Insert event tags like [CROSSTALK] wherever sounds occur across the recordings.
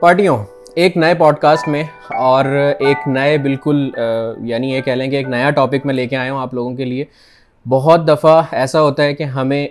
پارٹیوں، ایک نئے پوڈ کاسٹ میں اور ایک نئے بالکل یعنی یہ کہہ لیں کہ ایک نیا ٹاپک میں لے کے آیا ہوں آپ لوگوں کے لیے۔ بہت دفعہ ایسا ہوتا ہے کہ ہمیں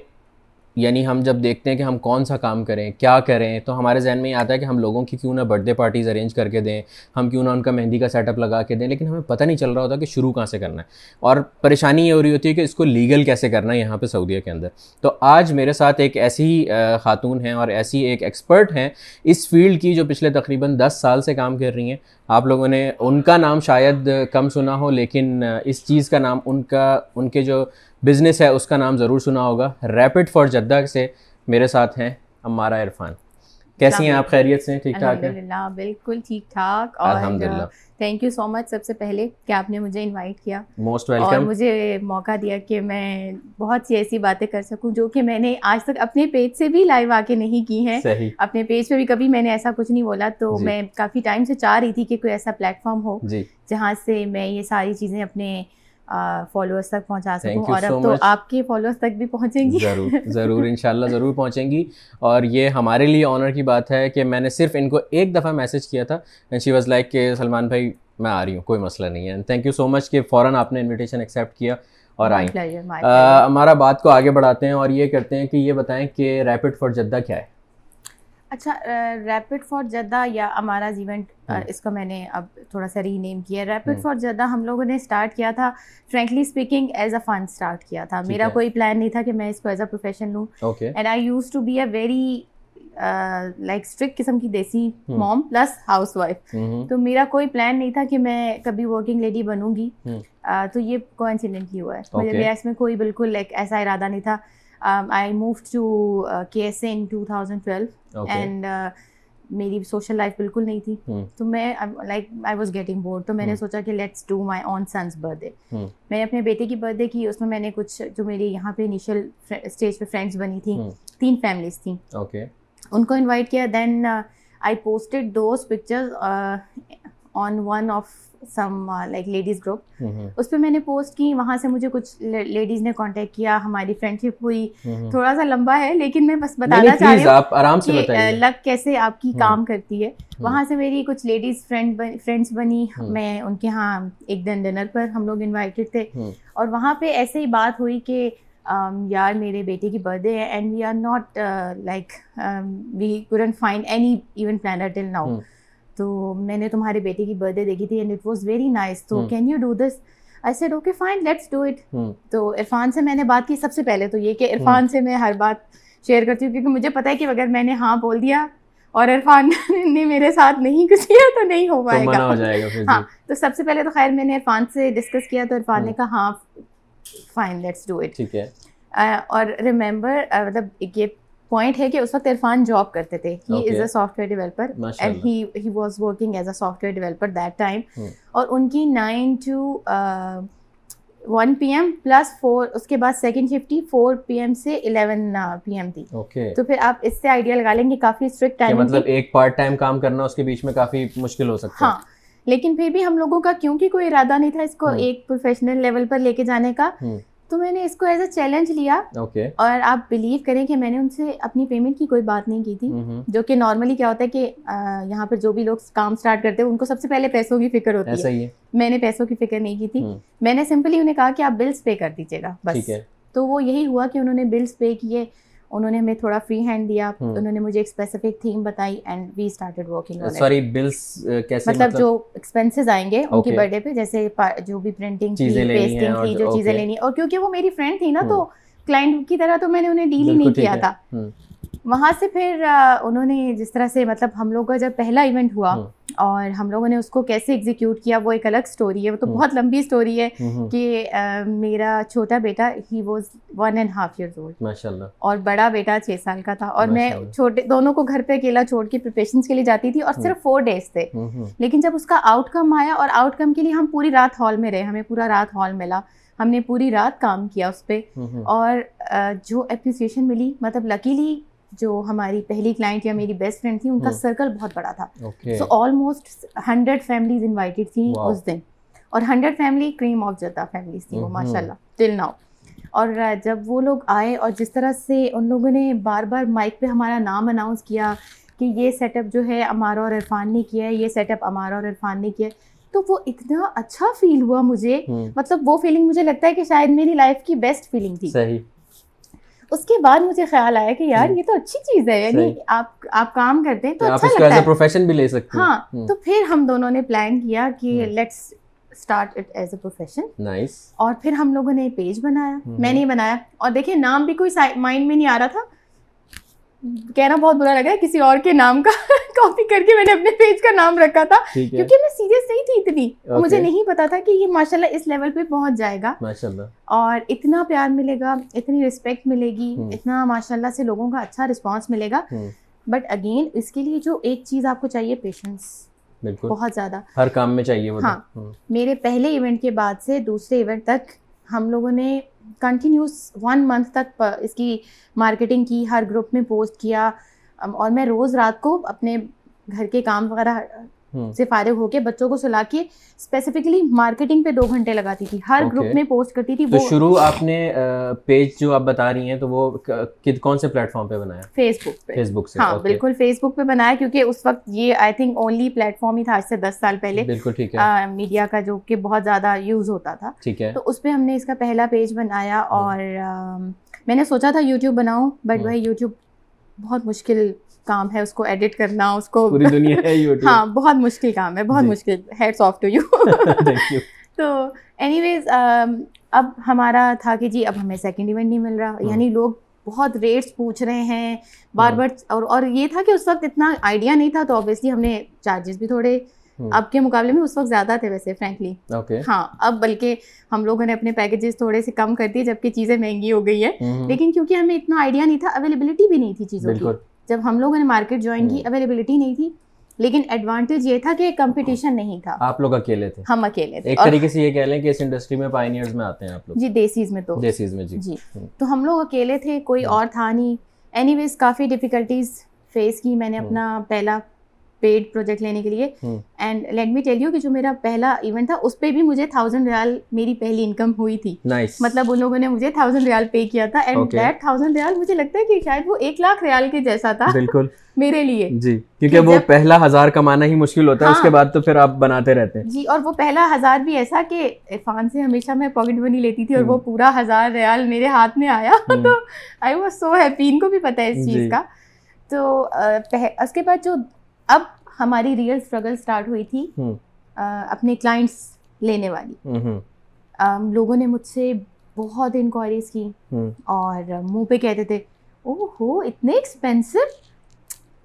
یعنی ہم جب دیکھتے ہیں کہ ہم کون سا کام کریں، کیا کریں، تو ہمارے ذہن میں یہ آتا ہے کہ ہم لوگوں کی کیوں نہ برتھ ڈے پارٹیز ارینج کر کے دیں، ہم کیوں نہ ان کا مہندی کا سیٹ اپ لگا کے دیں، لیکن ہمیں پتہ نہیں چل رہا ہوتا کہ شروع کہاں سے کرنا ہے۔ اور پریشانی یہ ہو رہی ہوتی ہے کہ اس کو لیگل کیسے کرنا ہے یہاں پہ سعودیہ کے اندر۔ تو آج میرے ساتھ ایک ایسی خاتون ہیں اور ایسی ایک ایکسپرٹ ہیں اس فیلڈ کی جو پچھلے تقریباً دس سال سے کام کر رہی ہیں۔ آپ لوگوں نے ان کا نام شاید کم سنا ہو، لیکن اس چیز کا نام ان کا، ان کے جو بزنس ہے اس کا نام ضرور سنا ہوگا۔ ریپڈ فار جدہ سے میرے ساتھ ہیں امارا عرفان۔ کیسی ہیں آپ؟ خیریت سے؟ ٹھیک ٹھاک ہیں؟ بالکل ٹھیک ٹھاک۔ الحمد للہ تھینک یو سو مچ سب سے پہلے کہ آپ نے مجھے انوائٹ کیا۔ موسٹ ویلکم اور مجھے موقع دیا کہ میں بہت سی ایسی باتیں کر سکوں جو کہ میں نے آج تک اپنے پیج سے بھی لائیو آ کے نہیں کی ہیں۔ اپنے پیج پہ بھی کبھی میں نے ایسا کچھ نہیں بولا تو جی۔ میں کافی ٹائم سے چاہ رہی تھی کہ کوئی ایسا پلیٹ فارم ہو جی۔ جہاں سے میں یہ ساری چیزیں اپنے فالوورس تک پہنچا سکوں اور اب تو آپ کے فالوورس تک بھی پہنچیں گی۔ ضرور [LAUGHS] ضرور ان شاء اللہ ضرور پہنچیں گی۔ اور یہ ہمارے لیے آنر کی بات ہے کہ میں نے صرف ان کو ایک دفعہ میسج کیا تھا شی واز لائک کہ سلمان بھائی میں آ رہی ہوں کوئی مسئلہ نہیں ہے۔ تھینک یو سو مچ کہ فوراً آپ نے انویٹیشن ایکسیپٹ کیا اور آئیں۔ ہمارا بات کو آگے بڑھاتے ہیں اور یہ کرتے ہیں کہ یہ بتائیں کہ ریپڈ فار جدہ کیا ہے۔ اچھا ریپڈ فار جدہ یا ہمارا ایونٹ اس کو میں نے اب تھوڑا سا ری نیم کیا ریپڈ فار جدہ ہم لوگوں نے اسٹارٹ کیا تھا frankly speaking as a fun start کیا تھا۔ میرا کوئی پلان نہیں تھا کہ میں اس کو ایز اے پروفیشن لوں۔ And I used to be a very like strict قسم کی دیسی موم پلس ہاؤس وائف تو میرا کوئی پلان نہیں تھا کہ میں کبھی ورکنگ لیڈی بنوں گی۔ تو یہ کوئنسیڈنٹلی ہوا ہے۔ مجھے اس میں کوئی بالکل لائک ایسا ارادہ نہیں تھا۔ I move to K S A in two thousand twelve and میری سوشل لائف بالکل نہیں تھی تو میں like I was getting bored تو میں نے سوچا کہ let's do my own son's birthday میں نے اپنے بیٹے کی برتھ ڈے کی اس میں میں نے کچھ جو میری یہاں پہ انیشیل اسٹیج پہ فرینڈس بنی تھیں تین فیملیز تھیں ان کو انوائٹ کیا then I posted those pictures on one of some like ladies group اس پہ میں نے پوسٹ کی وہاں سے مجھے کچھ لیڈیز نے کانٹیکٹ کیا ہماری فرینڈ شپ ہوئی تھوڑا سا لمبا ہے لیکن میں بس بتانا چاہ رہی ہوں کہ لک کیسے آپ کی کام کرتی ہے۔ وہاں سے میری کچھ لیڈیز فرینڈ فرینڈس بنی۔ میں ان کے یہاں ایک دن ڈنر پر ہم لوگ انوائٹیڈ تھے۔ اور وہاں پہ ایسے ہی بات ہوئی کہ یار میرے بیٹے کی برتھ ڈے ہے and we are not like we couldn't find any even planner till now تو میں نے تمہارے بیٹے کی برتھ ڈے دیکھی تھی and it was very nice تو can you do this I said okay fine let's do it تو عرفان سے میں نے بات کی سب سے پہلے تو یہ کہ عرفان سے میں ہر بات شیئر کرتی ہوں کیونکہ مجھے پتا ہے کہ اگر میں نے ہاں بول دیا اور عرفان [LAUGHS] نے میرے ساتھ نہیں کچھ کیا تو نہیں ہو پائے گا. ہاں. تو سب سے پہلے تو خیر میں نے عرفان سے ڈسکس کیا تو عرفان نے کہا ہاں فائن لیٹس ڈو اٹ اور ریمبر مطلب یہ پوائنٹ ہے کہ اس وقت عرفان جاب کرتے تھے. He is a software developer and he was working as a software developer that time اور ان کی nine to one P M plus four اس کے بعد سیکنڈ شفٹی فور پی ایم سے الیون پی ایم تھی. تو پھر آپ اس سے آئیڈیا لگا لیں گے کافی اسٹرکٹ ٹائم مطلب ایک پارٹ ٹائم کام کرنا اس کے بیچ میں کافی مشکل ہو سکتا ہے. ہاں. لیکن پھر بھی ہم لوگوں کا کیونکہ کوئی ارادہ نہیں تھا اس کو ایک پروفیشنل لیول پر لے کے جانے کا تو میں نے اس کو ایز اے چیلنج لیا اور آپ بلیو کریں کہ میں نے ان سے اپنی پیمنٹ کی کوئی بات نہیں کی تھی جو کہ نارملی کیا ہوتا ہے کہ یہاں پر جو بھی لوگ کام اسٹارٹ کرتے ہیں ان کو سب سے پہلے پیسوں کی فکر ہوتی ہے۔ میں نے پیسوں کی فکر نہیں کی تھی۔ میں نے سمپلی انہیں کہا کہ آپ بلس پے کر دیجیے گا بس۔ تو وہ یہی ہوا کہ انہوں نے بلس پے کیے۔ انہوں نے ہمیں تھوڑا فری ہینڈ دیا انہوں نے مجھے ایک اسپیسیفک تھیم بتائی and we started working sorry bills کیسے مطلب جو ایکسپینسز آئیں گے ان کی برتھ ڈے پہ جیسے جو بھی پرنٹنگ تھی پیسٹنگ تھی جو چیزیں لینی اور کیونکہ وہ میری فرینڈ تھی نا تو کلائنٹ کی طرح تو میں نے انہیں ڈیل ہی نہیں کیا تھا۔ وہاں سے پھر انہوں نے جس طرح سے مطلب ہم لوگ کا جب پہلا ایونٹ ہوا اور ہم لوگوں نے اس کو کیسے ایگزیکیوٹ کیا وہ ایک الگ اسٹوری ہے وہ تو بہت لمبی اسٹوری ہے کہ میرا چھوٹا بیٹا he was one and half years old اور بڑا بیٹا چھ سال کا تھا اور میں چھوٹے دونوں کو گھر پہ اکیلا چھوڑ کے پریپریشنس کے لیے جاتی تھی اور صرف فور ڈیز تھے۔ لیکن جب اس کا آؤٹ کم آیا اور آؤٹ کم کے لیے ہم پوری رات ہال میں رہے ہمیں پورا رات ہال ملا ہم نے پوری رات کام کیا اس پہ اور جو اپریسیشن ملی مطلب لکیلی جو ہماری پہلی کلائنٹ یا میری بیسٹ فرینڈ تھی ان کا سرکل بہت بڑا تھا۔ So almost hundred families invited تھیں اس دن۔ اور hundred family cream of Jeddah families تھیں وہ ماشاء اللہ ٹل ناؤ اور جب وہ لوگ آئے اور جس طرح سے ان لوگوں نے بار بار مائک پہ ہمارا نام اناؤنس کیا کہ یہ سیٹ اپ جو ہے امارا اور عرفان نے کیا ہے یہ سیٹ اپ امارا اور عرفان نے کیا ہے تو وہ اتنا اچھا فیل ہوا مجھے۔ مطلب وہ فیلنگ مجھے لگتا ہے کہ شاید میری لائف کی بیسٹ فیلنگ تھی۔ صحیح۔ اس کے بعد مجھے خیال آیا کہ یار یہ تو اچھی چیز ہے یعنی آپ آپ کام کرتے ہیں تو اچھا لگتا ہے۔ پروفیشن بھی لے سکتے ہاں تو پھر ہم دونوں نے پلان کیا کہ let's start it as a profession nice اور پھر ہم لوگوں نے پیج بنایا۔ میں نے بنایا۔ اور دیکھیں نام بھی کوئی مائنڈ میں نہیں آ رہا تھا۔ کہنا بہت برا لگا ہے کسی اور کے نام کا [LAUGHS] کاپی کر کے میں نے اپنے پیج کا نام رکھا تھا کیونکہ میں سیریس نہیں تھی اتنی۔ مجھے نہیں پتا تھا کہ یہ ماشاء اللہ اس لیول پہ پہنچ جائے گا۔ اور اتنا پیار ملے گا اتنی رسپیکٹ ملے گی اتنا ماشاء اللہ سے لوگوں کا اچھا رسپانس ملے گا۔ بٹ اگین اس کے لیے جو ایک چیز آپ کو چاہیے پیشنس بہت زیادہ۔ ہر کام میں چاہیے ہاں۔ میرے پہلے ایونٹ کے بعد سے دوسرے ایونٹ تک ہم لوگوں نے کنٹینیوس ون منتھ تک اس کی مارکیٹنگ کی، ہر گروپ میں پوسٹ کیا۔ اور میں روز رات کو اپنے گھر کے کام وغیرہ سے فارغ ہو کے بچوں کو سلا کے اسپیسیفکلی مارکیٹنگ پہ دو گھنٹے لگاتی تھی۔ ہر گروپ میں پوسٹ کرتی تھی تو شروع آپ نے پیج جو آپ بتا رہی ہیں تو وہ کون سے پلیٹ فارم پہ بنایا؟ فیس بک پہ۔ فیس بک سے۔ ہاں بالکل فیس بک پہ بنایا کیونکہ اس وقت یہ I think only platform ہی تھا آج سے دس سال پہلے۔ بالکل ٹھیک ہے۔ میڈیا کا جو کہ بہت زیادہ یوز ہوتا تھا۔ ٹھیک ہے۔ تو اس پہ ہم نے اس کا پہلا پیج بنایا اور میں نے سوچا تھا یوٹیوب بناؤں بٹ بھائی یوٹیوب بہت مشکل کام ہے اس کو ایڈٹ کرنا اس کو پوری دنیا ہے [LAUGHS] ہاں بہت مشکل کام ہے بہت مشکل۔ ہیڈس آف ٹو یو تو اینی ویز اب ہمارا تھا کہ جی اب ہمیں سیکنڈ ایونٹ نہیں مل رہا۔ یعنی لوگ بہت ریٹس پوچھ رہے ہیں۔ بار بار اور اور یہ تھا کہ اس وقت اتنا آئیڈیا نہیں تھا تو آبویسلی ہم نے چارجز بھی تھوڑے اب کے مقابلے میں اس وقت زیادہ تھے ویسے فرینکلی ہاں اب بلکہ ہم لوگوں نے اپنے پیکیجز تھوڑے سے کم کر دیے جبکہ چیزیں مہنگی ہو گئی ہیں۔ لیکن کیونکہ ہمیں اتنا آئیڈیا نہیں تھا اویلیبلٹی بھی نہیں تھی چیزوں کی۔ جب ہم لوگوں نے مارکیٹ جوائن کی اویلیبلٹی نہیں تھی لیکن ایڈوانٹیج یہ تھا کہ کمپٹیشن نہیں تھا۔ آپ لوگ اکیلے تھے۔ ہم اکیلے تھے۔ ایک طریقے سے یہ کہہ لیں کہ اس انڈسٹری میں پائنیئرز میں آتے ہیں آپ لوگ۔ جی دیسیز میں تو۔ دیسیز میں جی۔ جی۔ تو ہم لوگ اکیلے تھے کوئی اور تھا نہیں۔ اینی ویز کافی ڈیفیکلٹیز فیس کی میں نے اپنا پہلا۔ پیڈ پروجیکٹ لینے کے لیے and let me tell you کہ جو میرا پہلا ایونٹ تھا اس پہ بھی مجھے تھاؤزینڈ ریال میری پہلی انکم ہوئی تھی مطلب ان لوگوں نے مجھے تھاؤزینڈ ریال پے کیا تھا اینڈ دیٹ تھاؤزینڈ ریال مجھے لگتا ہے کہ شاید وہ ایک لاکھ ریال کے جیسا تھا بالکل میرے لیے جی کیونکہ وہ پہلا ہزار کمانا ہی مشکل ہوتا ہے اس کے بعد تو پھر آپ بناتے رہتے ہیں جی اور وہ پہلا ہزار بھی ایسا کہ عرفان سے ہمیشہ میں پاکٹ منی لیتی تھی اور وہ پورا ہزار ریال میرے ہاتھ میں آیا تو I was so happy in کو بھی پتا ہے اس چیز کا تو اس کے بعد جو اب ہماری ریئل اسٹرگل اسٹارٹ ہوئی تھی اپنے کلائنٹس لینے والی۔ لوگوں نے مجھ سے بہت انکوائریز کی اور منہ پہ کہتے تھے او ہو اتنے ایکسپینسو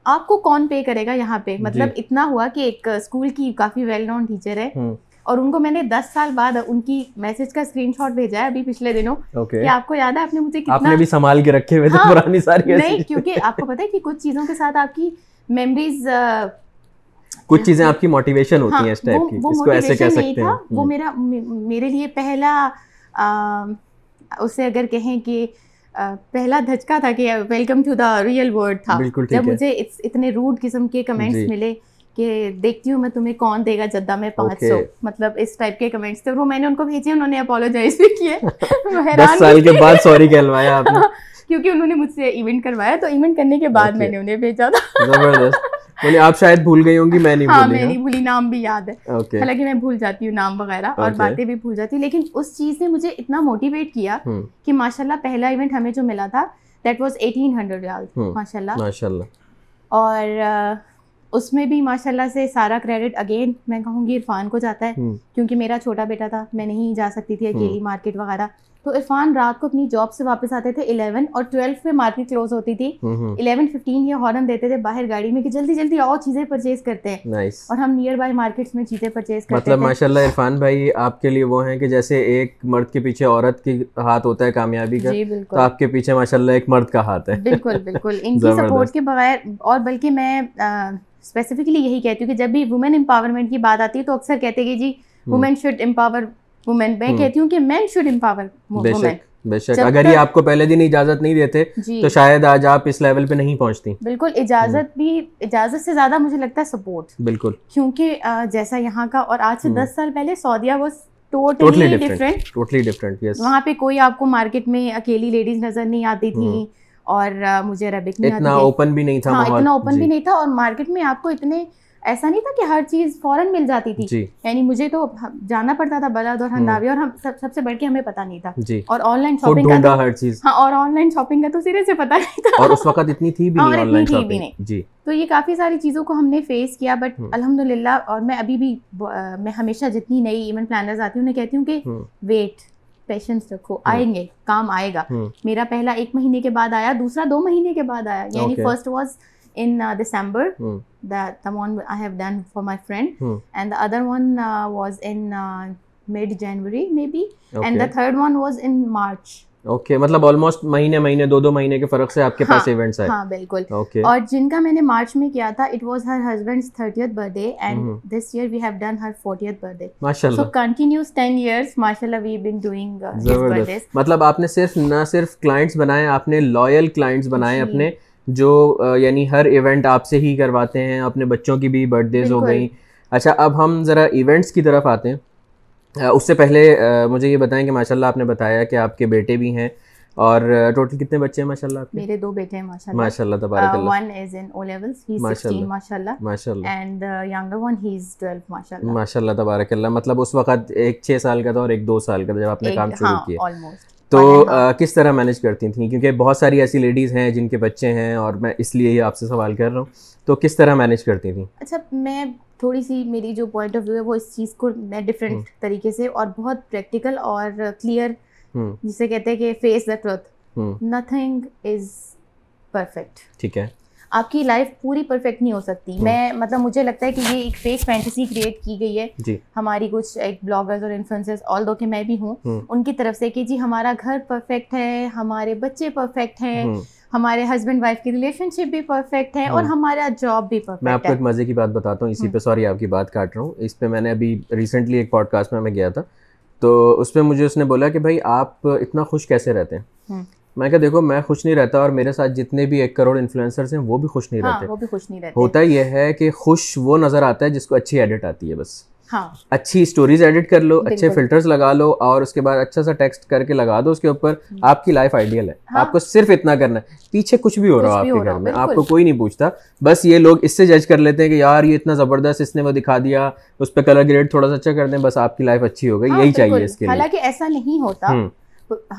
آپ کو کون پے کرے گا یہاں پہ؟ مطلب اتنا ہوا کہ ایک اسکول کی کافی ویل نون ٹیچر ہے اور ان کو میں نے دس سال بعد ان کی میسج کا اسکرین شاٹ بھیجا ہے ابھی پچھلے دنوں کہ آپ کو یاد ہے آپ نے مجھے کتنا بھی سنبھال کے رکھے ہوئے تھے پرانی ساری نہیں کیونکہ آپ کو پتا ہے کہ کچھ چیزوں کے ساتھ آپ کی میموریز کچھ چیزیں آپ کی موٹیویشن ہوتی ہیں اس ٹائپ کی اس کو ایسے کہہ سکتے ہیں۔ وہ میرا میرے لیے پہلا اسے اگر کہیں کہ پہلا دھچکا تھا کہ welcome to the real world تھا۔ جب مجھے اتنے روڈ قسم کے کمنٹس ملے کہ دیکھتی ہوں میں تمہیں کون دے گا جدہ میں پانچ سو۔ مطلب اس ٹائپ کے کمنٹس تھے۔ وہ میں نے ان کو بھیجے انہوں نے اپولوجائز بھی کیے۔ [LAUGHS] سال کے بعد سوری کہلوایا آپ نے۔ [LAUGHS] کیونکہ انہوں نے مجھ سے ایونٹ کروایا تو ایونٹ کرنے کے بعد میں نے انہیں بھیجا تھا۔ زبردست۔ بولے آپ شاید بھول گئی ہوں گی میں نہیں ہاں میں نہیں بھولی نام بھی یاد ہے۔ حالانکہ میں بھول جاتی ہوں نام وغیرہ اور باتیں بھی بھول جاتی ہوں لیکن اس چیز نے مجھے اتنا موٹیویٹ کیا کہ ماشاء اللہ پہلا ایونٹ ہمیں جو ملا تھا that was eighteen hundred riyal. ماشاء اللہ ماشاء اللہ اور اس میں بھی ماشاء اللہ سے سارا کریڈٹ اگین میں کہوں گی عرفان کو جاتا ہے کیونکہ میرا چھوٹا بیٹا تھا میں نہیں جا سکتی تھی اکیلی مارکیٹ وغیرہ۔ تو عرفان رات کو اپنی جاب سے واپس آتے تھے الیون اور ٹویلو پہ مارکیٹ کلوز ہوتی تھی. الیون ففٹین یہ ہارن دیتے تھے باہر گاڑی میں کہ جلدی جلدی آؤ چیزیں پرچیز کرتے ہیں۔ اور ہم نیئر بائی مارکیٹس میں چیزیں پرچیز کرتے مطلب ماشاء اللہ عرفان بھائی آپ کے لیے وہ ہیں کہ جیسے ایک مرد کے پیچھے عورت کی ہاتھ ہوتا ہے کامیابی کا جی بالکل۔ آپ کے پیچھے ماشاء اللہ ایک مرد کا ہاتھ ہے۔ بالکل بالکل۔ [LAUGHS] ان کی سپورٹ کے بغیر اور بلکہ میں اسپیسیفکلی یہی کہتی ہوں کہ جب بھی وومن امپاورمنٹ کی بات آتی ہے تو اکثر کہتے کہ جی وومین شوڈ امپاور وومین میں کہتی ہوں کہ مین شوڈ امپاور وومین بے شک اگر یہ آپ کو پہلے دن اجازت نہیں دیتے جی۔ تو شاید آج آپ اس لیول پہ نہیں پہنچتی۔ بالکل اجازت بھی اجازت سے زیادہ مجھے لگتا ہے سپورٹ بالکل۔ کیونکہ جیسا یہاں کا اور آج سے دس سال پہلے سعودیہ وہ ٹوٹلی ڈفرینٹ ٹوٹلی ڈفرینٹ وہاں پہ کوئی آپ کو مارکیٹ میں اکیلی لیڈیز نظر نہیں آتی تھی اور مجھے عربک اتنا اوپن بھی نہیں تھا ہاں اتنا اوپن بھی نہیں تھا اور مارکیٹ میں آپ کو اتنے ایسا نہیں تھا کہ ہر چیز فوراً مل جاتی تھی۔ جی۔ یعنی مجھے تو جانا پڑتا تھا بلد اور ہنداوی اور ہم سب سب سے بڑھ کے ہمیں پتہ نہیں تھا۔ جی۔ اور آن لائن شاپنگ کا ہر چیز۔ ہاں اور آن لائن شاپنگ کا تو سرے سے پتہ نہیں تھا۔ اور اس وقت اتنی تھی بھی نہیں آن لائن شاپنگ۔ جی۔ تو یہ کافی ساری چیزوں کو ہم نے فیس کیا بٹ ہوں۔ الحمد للہ اور میں ابھی بھی میں ہمیشہ جتنی نئی ایونٹ پلانرز آتی ہوں انہیں کہتی ہوں کہ ویٹ پیشنس رکھو آئیں گے کام آئے گا۔ میرا پہلا ایک مہینے کے بعد آیا دوسرا دو مہینے کے بعد آیا۔ یعنی. فرسٹ واز ان دسمبر ہوں the one I have done for my friend, Hmm. and the other one uh, was in uh, mid January maybe, and the third one was in March. Okay مطلب almost مہینے مہینے دو دو مہینے کے فرق سے آپ کے پاس ایونٹس آئے ہاں بالکل اور جن کا میں نے مارچ میں کیا تھا it was her husband's thirtieth birthday. And this year we have done her fortieth birthday ماشاء سو اللہ کنٹینیوس ٹین ایئرس ماشاء اللہ وی بن ڈوئنگ زبردست مطلب آپ نے صرف نہ صرف کلائنٹس بنائے آپ نے لائل کلائنٹس بنائے۔ اپنے جو یعنی ہر ایونٹ آپ سے ہی کرواتے ہیں اپنے بچوں کی بھی برتھ ڈیز ہو۔ گئیں۔ اچھا اب ہم ذرا ایونٹس کی طرف آتے ہیں۔ اس سے پہلے مجھے یہ بتائیں کہ ماشاء اللہ آپ نے بتایا کہ آپ کے بیٹے بھی ہیں۔ اور ٹوٹل کتنے بچے ہیں ماشاء اللہ میرے دو بیٹے ہیں ماشاء اللہ ماشاء اللہ تبارک اللہ۔ One is in O levels ہی از ماشاء اللہ۔ ماشاء and one he is twelve ماشاء اللہ ماشاء اللہ تبارک اللہ۔ مطلب اس وقت ایک چھ سال کا تھا اور ایک دو سال کا تھا جب آپ نے کام شروع ہاں کیا۔ تو کس طرح مینیج کرتی تھیں؟ کیونکہ بہت ساری ایسی لیڈیز ہیں جن کے بچے ہیں اور میں اس لیے ہی آپ سے سوال کر رہا ہوں۔ تو کس طرح مینیج کرتی تھیں؟ اچھا میں تھوڑی سی میری جو پوائنٹ آف ویو ہے وہ اس چیز کو میں ڈفرینٹ طریقے سے اور بہت پریکٹیکل اور کلیئر جسے کہتے ہیں کہ face the truth nothing is perfect ٹھیک ہے۔ آپ کی لائف پوری پرفیکٹ نہیں ہو سکتی۔ میں مطلب مجھے لگتا ہے کہ یہ ایک فیک فینٹیسی کریٹ کی گئی ہے۔ جی۔ ہماری کچھ ایک بلاگرز اور انفلوئنسرز آل دو کہ میں بھی ہوں ان کی طرف سے کہ جی ہمارا گھر پرفیکٹ ہے ہمارے بچے پرفیکٹ ہیں ہمارے ہسبینڈ وائف کی ریلیشن شپ بھی پرفیکٹ ہے اور۔ ہمارا جاب بھی میں آپ پرفیکٹ کو ایک مزے کی بات بتاتا ہوں۔ اسی پہ سوری آپ کی بات کاٹ رہا ہوں۔ اس پہ میں نے ابھی ریسنٹلی ایک پوڈ کاسٹ میں میں گیا تھا۔ تو اس پہ مجھے اس نے بولا کہ بھائی آپ اتنا خوش کیسے رہتے ہیں۔ میں کہا دیکھو میں خوش نہیں رہتا اور میرے ساتھ جتنے بھی ایک کروڑ انفلوئنسرس ہیں وہ بھی خوش نہیں ہاں رہتے۔ وہ بھی خوش نہیں رہتے۔ ہوتا یہ ہے کہ خوش وہ نظر آتا ہے جس کو اچھی ایڈٹ آتی ہے بس۔ ہاں۔ اچھی اسٹوریز ایڈٹ کر لو اچھے۔ فلٹرز لگا لو اور اس کے بعد اچھا سا ٹیکسٹ کر کے لگا دو اس کے اوپر۔ آپ کی لائف آئیڈیل ہے۔ ہاں۔ آپ کو صرف اتنا کرنا ہے۔ پیچھے کچھ بھی ہو رہا آپ کے گھر میں۔ آپ۔ کو کوئی نہیں پوچھتا۔ بس یہ لوگ اس سے جج کر لیتے ہیں کہ یار یہ اتنا زبردست اس نے وہ دکھا دیا اس پہ کلر گریڈ تھوڑا سا اچھا کر دیں بس آپ کی لائف اچھی ہو گئی ہاں، یہی چاہیے۔ اس کے لیے۔ حالانکہ ایسا نہیں ہوتا۔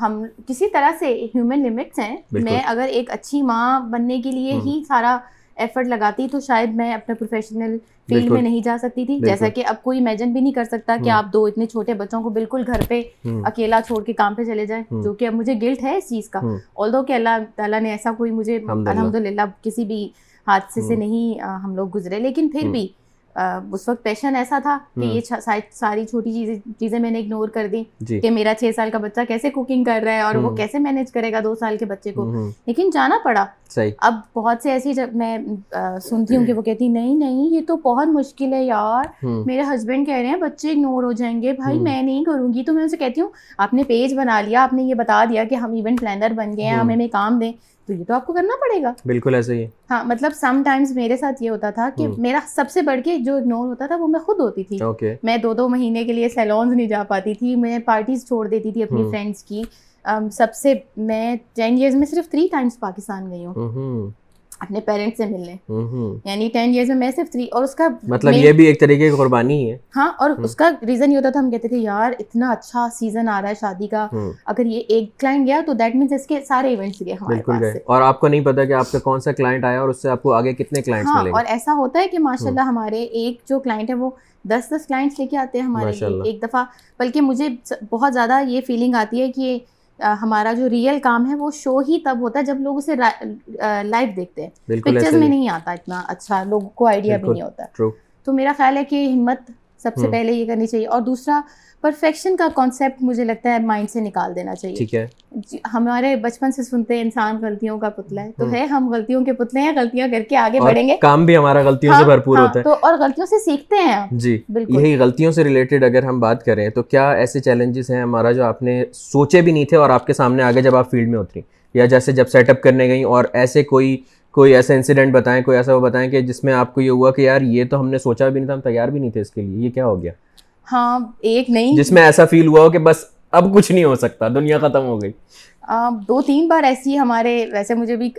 ہم کسی طرح سے ہیومن لمٹس ہیں۔ میں اگر ایک اچھی ماں بننے کے لیے ہی سارا ایفرٹ لگاتی تو شاید میں اپنے پروفیشنل فیلڈ۔ میں نہیں جا سکتی تھی جیسا کہ اب کوئی امیجن بھی نہیں کر سکتا کہ۔ آپ دو اتنے چھوٹے بچوں کو بالکل گھر پہ اکیلا چھوڑ کے کام پہ چلے جائیں۔ جو کہ اب مجھے گلٹ ہے اس چیز کا۔ آل دو کہ اللہ تعالیٰ نے ایسا کوئی مجھے۔ الحمد للہ کسی بھی حادثے سے۔ نہیں ہم لوگ گزرے لیکن پھر۔ بھی اس وقت پیشن ایسا تھا کہ۔ یہ ساری چھوٹی چیزیں چیزیں میں نے اگنور کر دی جی. کہ میرا چھ سال کا بچہ کیسے کوکنگ کر رہا ہے اور وہ۔ کیسے مینیج کرے گا دو سال کے بچے کو؟ لیکن جانا پڑا. صحیح. اب بہت سے ایسی جب میں سنتی ہوں کہ وہ کہتی نہیں نہیں یہ تو بہت مشکل ہے یار. میرے ہسبینڈ کہہ رہے ہیں بچے اگنور ہو جائیں گے. بھائی۔ میں نہیں کروں گی. تو میں اسے کہتی ہوں آپ نے پیج بنا لیا آپ نے یہ بتا دیا کہ ہم ایونٹ پلانر بن گئے ہیں۔ ہمیں کام دیں. تو یہ تو آپ کو کرنا پڑے گا۔ بالکل ایسے ہی ہاں مطلب سم ٹائمز میرے ساتھ یہ ہوتا تھا کہ۔ میرا سب سے بڑھ کے جو اگنور ہوتا تھا وہ میں خود ہوتی تھی۔ میں دو دو مہینے کے لیے سیلونز نہیں جا پاتی تھی میں پارٹیز چھوڑ دیتی تھی اپنی۔ فرینڈس کی۔ سب سے میں ٹین ایئرز میں صرف تھری ٹائمس پاکستان گئی ہوں۔ اپنے پیرنٹس سے ملنے۔ یعنی ٹین ایئرز میں میں صرف تھری اور اس کا مطلب یہ بھی ایک طریقے کی قربانی ہے۔ ہاں اور۔ اس کا ریزن یہ ہوتا تھا ہم کہتے تھے یار اتنا اچھا سیزن آ رہا ہے شادی کا۔ اگر یہ ایک کلائنٹ گیا تو دیٹ مینس اس کے سارے ایونٹس گئے ہمارے بالکل گئے۔ اور آپ کو نہیں پتا کہ آپ کا کون سا کلائنٹ آیا اور اس سے آپ کو آگے کتنے کلائنٹس ہاں ملیں اور ایسا ہوتا ہے کہ ماشاء اللہ ہمارے ایک جو کلائنٹ ہے وہ دس دس کلائنٹس لے کے آتے ہیں ہمارے۔ ایک دفعہ۔ بلکہ مجھے بہت زیادہ یہ فیلنگ آتی ہے کہ ہمارا جو ریئل کام ہے وہ شو ہی تب ہوتا ہے جب لوگ اسے لائیو دیکھتے ہیں۔ پکچرز ایسے میں ہی نہیں آتا اتنا اچھا لوگوں کو آئیڈیا بھی۔ نہیں ہوتا۔ تو میرا خیال ہے کہ ہمت سب سے۔ پہلے یہ کرنی چاہیے اور دوسرا پرفیکشن کا کانسیپٹ مجھے لگتا ہے مائنڈ سے نکال دینا چاہیے۔ جی، ہمارے بچپن سے سنتے ہیں انسان غلطیوں کا پتلا ہے۔ تو۔ ہے ہم غلطیوں کے پتلے ہیں غلطیاں کر کے آگے بڑھیں گے۔ کام بھی ہمارا غلطیوں سے ہاں، بھرپور ہاں، ہوتا ہے۔ تو اور غلطیوں سے سیکھتے ہیں جی یہی غلطیوں سے ریلیٹڈ اگر ہم بات کریں تو کیا ایسے چیلنجز ہیں ہمارا جو آپ نے سوچے بھی نہیں تھے اور آپ کے سامنے آگے جب آپ فیلڈ میں اتری یا جیسے جب سیٹ اپ کرنے گئیں اور ایسے کوئی کوئی ایسا انسیڈنٹ بتائیں کوئی ایسا وہ بتائیں کہ جس میں آپ کو یہ ہوا کہ یار یہ تو ہم نے سوچا بھی نہیں تھا ہم تیار بھی نہیں تھے اس کے لیے یہ کیا ہو گیا؟ ہاں ایک نہیں۔ جس میں ایسا فیل ہوا ہو کہ بس اب کچھ نہیں ہو سکتا دنیا ختم ہو گئی۔ دو تین بار ایسی ہمارے ویسے مجھے بھی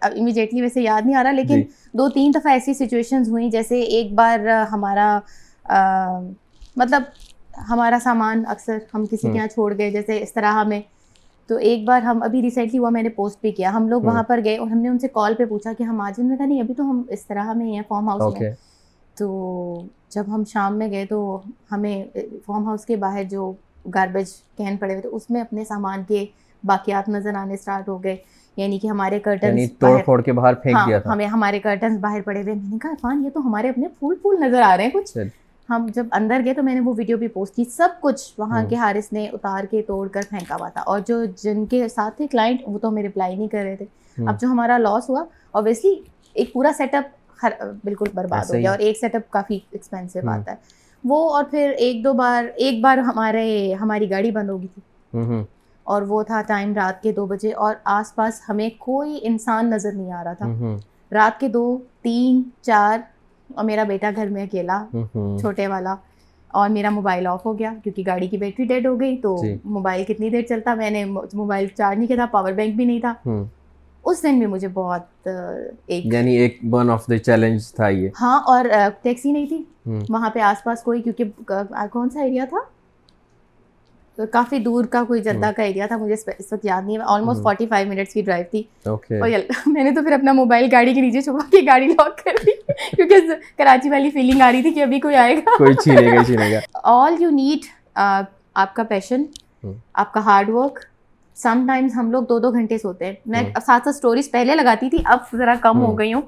امیجیٹلی ویسے یاد نہیں آ رہا لیکن جی۔ دو تین دفعہ ایسی سچویشنز ہوئیں جیسے ایک بار ہمارا مطلب ہمارا سامان اکثر ہم کسی کے یہاں چھوڑ گئے جیسے اس طرح ہمیں تو ایک بار ہم ابھی ریسنٹلی ہوا میں نے پوسٹ بھی کیا ہم لوگ وہاں پر گئے اور ہم نے ان سے کال پہ پوچھا کہ ہم آج میں کہا نہیں ابھی تو ہم اس طرح میں ہیں فارم ہاؤس میں۔ تو جب ہم شام میں گئے تو ہمیں فارم ہاؤس کے باہر جو گاربیج کین پڑے ہوئے تھے اس میں اپنے سامان کے باقیات نظر آنے اسٹارٹ ہو گئے۔ یعنی کہ ہمارے کرٹن یعنی توڑ پھوڑ کے باہر پھینک ہاں، دیا تھا۔ ہمیں ہمارے کرٹنس باہر پڑے ہوئے۔ میں نے کہا عرفان یہ تو ہمارے اپنے پھول پھول نظر آ رہے ہیں کچھ۔ ہم جب اندر گئے تو میں نے وہ ویڈیو بھی پوسٹ کی سب کچھ وہاں کے ہارس نے اتار کے توڑ کر پھینکا ہوا تھا۔ اور جو جن کے ساتھ تھے کلائنٹ وہ تو ہمیں رپلائی نہیں کر رہے تھے۔ اب جو ہمارا لاس ہوا اوبیسلی ایک پورا سیٹ اپ بالکل برباد ہو گیا اور ایک سیٹ اپ کافی ایکسپینسو آتا ہے۔ وہ اور پھر ایک دو بار ایک بار ہمارے ہماری گاڑی بند ہو گئی تھی۔ اور وہ تھا ٹائم رات کے دو بجے اور آس پاس ہمیں کوئی انسان نظر نہیں آ رہا تھا۔ رات کے دو تین چار اور میرا بیٹا گھر میں اکیلا چھوٹے والا۔ اور میرا موبائل آف ہو گیا کیونکہ گاڑی کی بیٹری ڈیڈ ہو گئی تو جی۔ موبائل کتنی دیر چلتا؟ میں نے موبائل چارج نہیں کیا تھا پاور بینک بھی نہیں تھا۔ اس دن بھی مجھے بہت ایک یعنی ایک ون آف دا چیلنج تھا یہ۔ ہاں اور ٹیکسی نہیں تھی۔ وہاں پہ آس پاس کوئی کیونکہ کون سا ایریا تھا؟ کافی دور کا کوئی جدہ کا ایریا تھا مجھے اس وقت یاد نہیں ہے۔ آلموسٹ فورٹی فائیو منٹس کی ڈرائیو تھی۔ اور [LAUGHS] میں نے تو پھر اپنا موبائل گاڑی کے نیچے چھپا کے گاڑی لاک کر دی کیونکہ کراچی والی فیلنگ آ رہی تھی کہ ابھی کوئی آئے گا۔ آل یو نیڈ آپ کا پیشن آپ کا ہارڈ ورک سم ٹائمز ہم لوگ دو دو گھنٹے سوتے ہیں۔ میں ساتھ ساتھ اسٹوریز پہلے لگاتی تھی اب ذرا کم ہو گئی ہوں۔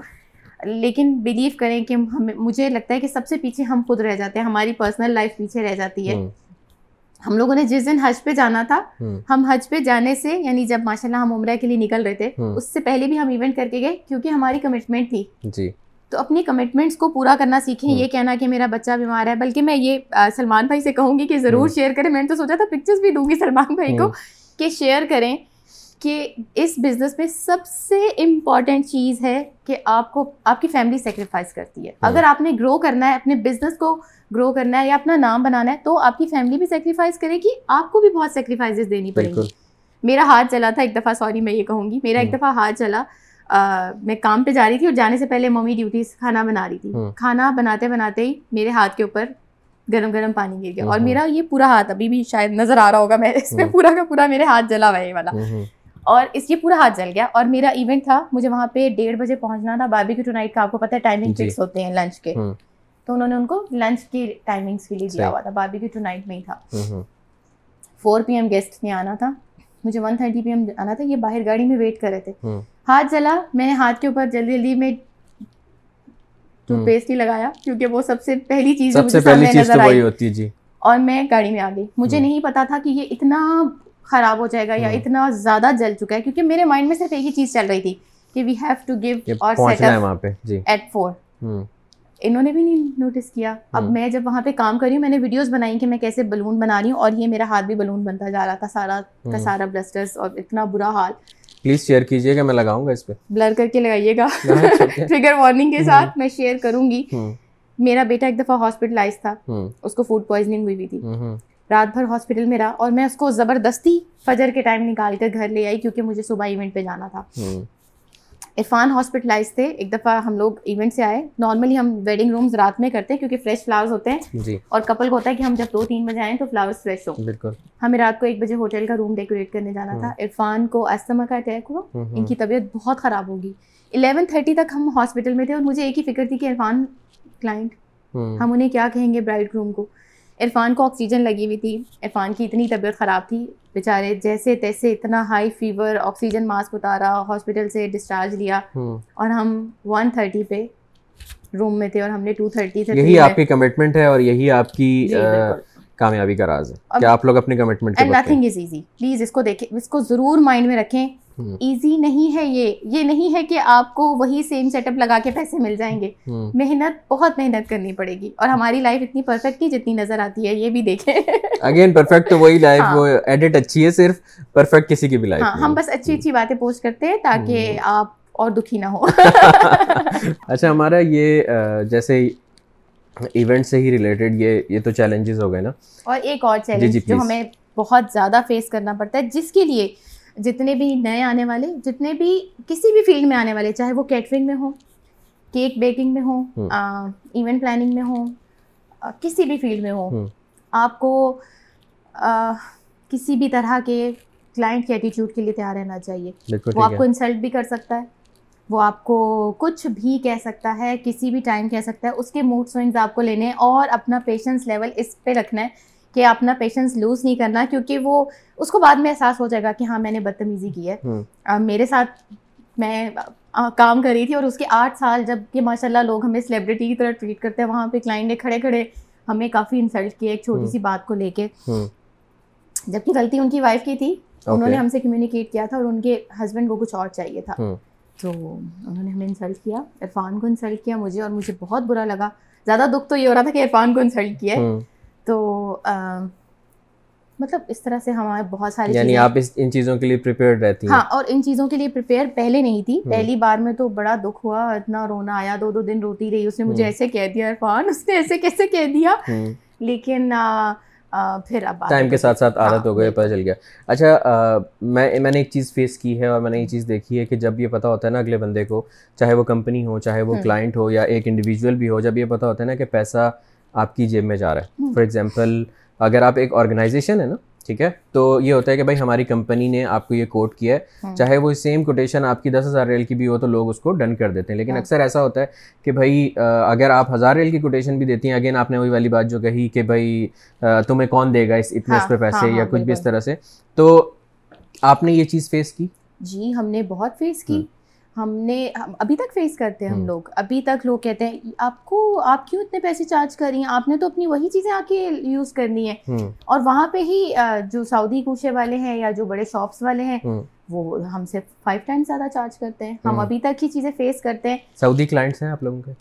لیکن بلیو کریں کہ ہمیں مجھے لگتا ہے کہ سب سے پیچھے ہم خود رہ جاتے ہیں ہماری پرسنل لائف پیچھے رہ جاتی ہے۔ ہم لوگوں نے جس دن حج پہ جانا تھا ہم حج پہ جانے سے یعنی جب ماشاء اللہ ہم عمرہ کے لیے نکل رہے تھے اس سے پہلے بھی ہم ایونٹ کر کے گئے کیونکہ ہماری کمٹمنٹ تھی۔ جی۔ تو اپنی کمٹمنٹس کو پورا کرنا سیکھیں یہ کہنا کہ میرا بچہ بیمار ہے بلکہ میں یہ سلمان بھائی سے کہوں گی کہ ضرور شیئر کریں۔ میں نے تو سوچا تھا پکچرس بھی دوں گی سلمان بھائی کو کہ شیئر کریں۔ کہ اس بزنس میں سب سے امپورٹنٹ چیز ہے کہ آپ کو آپ کی فیملی سیکریفائز کرتی ہے۔ اگر آپ نے گرو کرنا ہے اپنے بزنس کو گرو کرنا ہے یا اپنا نام بنانا ہے تو آپ کی فیملی بھی سیکریفائز کرے گی۔ آپ کو بھی بہت سیکریفائز دینی پڑیں گی۔ میرا ہاتھ چلا تھا ایک دفعہ سوری میں یہ کہوں گی۔ میرا ایک دفعہ ہاتھ چلا میں کام پہ جا رہی تھی اور جانے سے پہلے ممی ڈیوٹیز کھانا بنا رہی تھی۔ کھانا بناتے بناتے ہی میرے ہاتھ کے اوپر گرم گرم پانی گر گیا۔ اور میرا یہ پورا ہاتھ ابھی بھی شاید نظر آ رہا ہوگا میں اس میں پورا کا پورا میرے ہاتھ جلا ہوا ہے والا۔ اور اس یہ پورا ہاتھ جل گیا اور میرا ایونٹ تھا مجھے وہاں پہ ڈیڑھ بجے پہنچنا تھا باربی کی ٹو کا آپ کو پتہ ہے ٹائمنگ فکس ہوتے ہیں لنچ کے۔ تو انہوں نے ان کو لنچ کی ٹائمنگس کے لیے دیا ہوا تھا باربی کی ٹو نائٹ میں ہی تھا۔ فور پی ایم گیسٹ نے آنا تھا۔ مجھے ون تھرٹی پی ایم آنا تھا یہ باہر گاڑی میں ویٹ کر رہے تھے۔ ہاتھ جلا میں نے ہاتھ کے اوپر جلدی جلدی میں ٹوتھ پیسٹ ہی لگایا کیونکہ وہ سب سے پہلی چیز نظر آئی۔ جی۔ اور میں گاڑی میں آ گئی۔ مجھے نہیں پتا تھا کہ یہ اتنا خراب ہو جائے گا یا اتنا زیادہ جل چکا ہے کیونکہ میرے مائنڈ میں صرف ایک ہی چیز چل رہی تھی کہ وی ہیو ٹو گیو اور ایٹ فور انہوں نے بھی نہیں نوٹس کیا۔ اب میں جب وہاں پہ کام کری ہوں میں نے ویڈیوز بنائی کہ میں کیسے بلون بنا رہی ہوں اور یہ میرا ہاتھ بھی بلون بنتا جا رہا تھا سارا کا سارا بلسٹرس اور اتنا برا حال۔ پلیز شیئر کیجیے گا میں لگاؤں گا اس پہ۔ بلر کر کے لگائیے گا۔ [LAUGHS] ٹریگر وارننگ کے ساتھ میں شیئر کروں گی۔ میرا بیٹا ایک دفعہ ہاسپٹلائز تھا۔ اس کو فوڈ پوائزننگ ہوئی ہوئی تھی۔ رات بھر ہاسپٹل میں رہا اور میں اس کو زبردستی فجر کے ٹائم نکال کر گھر لے آئی کیونکہ مجھے صبح ایونٹ پہ جانا تھا۔ عرفان ہاسپٹلائز تھے ایک دفعہ ہم لوگ ایونٹ سے آئے۔ نارملی ہم ویڈنگ رومز رات میں کرتے ہیں کیونکہ فریش فلاورز ہوتے ہیں۔ جی۔ اور کپل کو ہوتا ہے کہ ہم جب دو تین بجے آئیں تو فلاورز فریش ہوں۔ بالکل۔ ہمیں رات کو ایک بجے ہوٹل کا روم ڈیکوریٹ کرنے جانا تھا۔ عرفان کو استما کا اٹیک ہوا۔ ان کی طبیعت بہت خراب ہوگی۔ الیون تھرٹی تک ہم ہاسپٹل میں تھے اور مجھے ایک ہی فکر تھی کہ عرفان کلائنٹ ہم انہیں کیا کہیں گے برائڈ روم کو؟ عرفان کو آکسیجن لگی ہوئی تھی۔ عرفان کی اتنی طبیعت خراب تھی۔ بیچارے جیسے تیسے اتنا ہائی فیور آکسیجن ماسک اتارا ہاسپٹل سے ڈسچارج لیا۔ اور ہم ون تھرٹی پہ روم میں تھے اور ہم نے ٹو تھرٹی سے یہی آپ کی کمٹمنٹ ہے اور یہی آپ کی جی، کامیابی کا راز ہے۔ کہ آپ لوگ اپنی commitment nothing is easy please اس کو دیکھیں۔ اس کو ضرور مائنڈ میں رکھیں۔ ایزی نہیں ہے یہ۔ یہ نہیں ہے کہ آپ کو وہی سیم سیٹ اپ لگا کے پیسے مل جائیں گے۔ محنت بہت محنت کرنی پڑے گی۔ اور ہماری لائف اتنی پرفیکٹ نہیں جتنی نظر آتی ہے یہ بھی دیکھیں۔ اگین پرفیکٹ تو وہی لائف وہ ایڈٹ اچھی ہے صرف پرفیکٹ کسی کی بھی لائف ہاں ہم بس اچھی اچھی باتیں پوسٹ کرتے ہیں تاکہ آپ اور دکھی نہ ہو۔ [LAUGHS] اچھا ہمارا یہ جیسے ایونٹ سے ہی ریلیٹڈ یہ یہ تو چیلنجز ہو گئے نا۔ اور ایک اور چیلنج جی، جی، جو ہمیں بہت زیادہ فیس کرنا پڑتا ہے جس کے لیے جتنے بھی نئے آنے والے جتنے بھی کسی بھی فیلڈ میں آنے والے چاہے وہ کیٹرنگ میں ہوں کیک بیکنگ میں ہوں ایونٹ پلاننگ میں ہوں کسی بھی فیلڈ میں ہوں آپ کو کسی بھی طرح کے کلائنٹ کے ایٹیٹیوڈ کے لیے تیار رہنا چاہیے۔ وہ آپ کو انسلٹ بھی کر سکتا ہے وہ آپ کو کچھ بھی کہہ سکتا ہے کسی بھی ٹائم کہہ سکتا ہے اس کے موڈ سوئنگز آپ کو لینے اور اپنا پیشنس لیول اس پہ رکھنا ہے۔ کہ اپنا پیشنس لوز نہیں کرنا کیونکہ وہ اس کو بعد میں احساس ہو جائے گا کہ ہاں میں نے بدتمیزی کی ہے۔ میرے ساتھ میں کام کر رہی تھی اور اس کے آٹھ سال جبکہ ماشاء اللہ لوگ ہمیں سیلیبریٹی کی طرح ٹریٹ کرتے ہیں وہاں پہ کلائنٹ نے کھڑے کھڑے ہمیں کافی انسلٹ کیا ایک چھوٹی سی بات کو لے کے۔ جبکہ غلطی ان کی وائف کی تھی انہوں نے ہم سے کمیونیکیٹ کیا تھا اور ان کے ہسبینڈ کو کچھ اور چاہیے تھا۔ تو انہوں نے ہمیں انسلٹ کیا عرفان کو انسلٹ کیا مجھے اور مجھے بہت برا لگا۔ زیادہ دکھ تو یہ ہو رہا تھا کہ عرفان کو انسلٹ کیا تو مطلب اس طرح سے ہمارے بہت ساری یعنی آپ ان چیزوں کے لیے پریپیئرڈ رہتی ہاں اور ان چیزوں کے لیے پریپیئر پہلے نہیں تھی۔ پہلی بار میں تو بڑا دکھ ہوا اتنا رونا آیا دو دو دن روتی رہی اس نے مجھے ایسے کہہ دیا عرفان اس نے ایسے کیسے کہہ دیا؟ لیکن پھر اب ٹائم کے ساتھ ساتھ عادت ہو گئی پتہ چل گیا۔ اچھا میں میں نے ایک چیز فیس کی ہے اور میں نے یہ چیز دیکھی ہے کہ جب یہ پتہ ہوتا ہے نا اگلے بندے کو چاہے وہ کمپنی ہو چاہے وہ کلائنٹ ہو یا ایک انڈیویجول بھی ہو جب یہ پتہ ہوتا ہے نا کہ پیسہ آپ کی جیب میں جا رہا ہے۔ فار ایگزامپل اگر آپ ایک آرگنائزیشن ہے نا ٹھیک ہے؟ تو یہ ہوتا ہے کہ بھائی ہماری کمپنی نے آپ کو یہ کوٹ کیا ہے۔ چاہے وہ سیم کوٹیشن آپ کی دس ہزار ریل کی بھی ہو تو لوگ اس کو ڈن کر دیتے ہیں۔ لیکن اکثر ایسا ہوتا ہے کہ بھائی اگر آپ ہزار ریل کی کوٹیشن بھی دیتی ہیں اگین آپ نے وہی والی بات جو کہی کہ بھائی تمہیں کون دے گا اس اتنے اس پہ پیسے یا کچھ بھی اس طرح سے۔ تو آپ نے یہ چیز فیس کی؟ جی ہم نے بہت فیس کی۔ ہم نے ابھی تک فیس کرتے ہیں ہم لوگ۔ ابھی تک لوگ کہتے ہیں آپ کو آپ کیوں اتنے پیسے چارج کر رہی ہیں؟ آپ نے تو اپنی وہی چیزیں آ کے یوز کرنی ہے اور وہاں پہ ہی جو سعودی کوشے والے ہیں یا جو بڑے شاپس والے ہیں وہ ہم سے فائیو ٹائمس زیادہ چارج کرتے ہیں۔ ہم ابھی تک ہی چیزیں فیس کرتے ہیں۔ سعودی کلائنٹس ہیں آپ لوگوں کے؟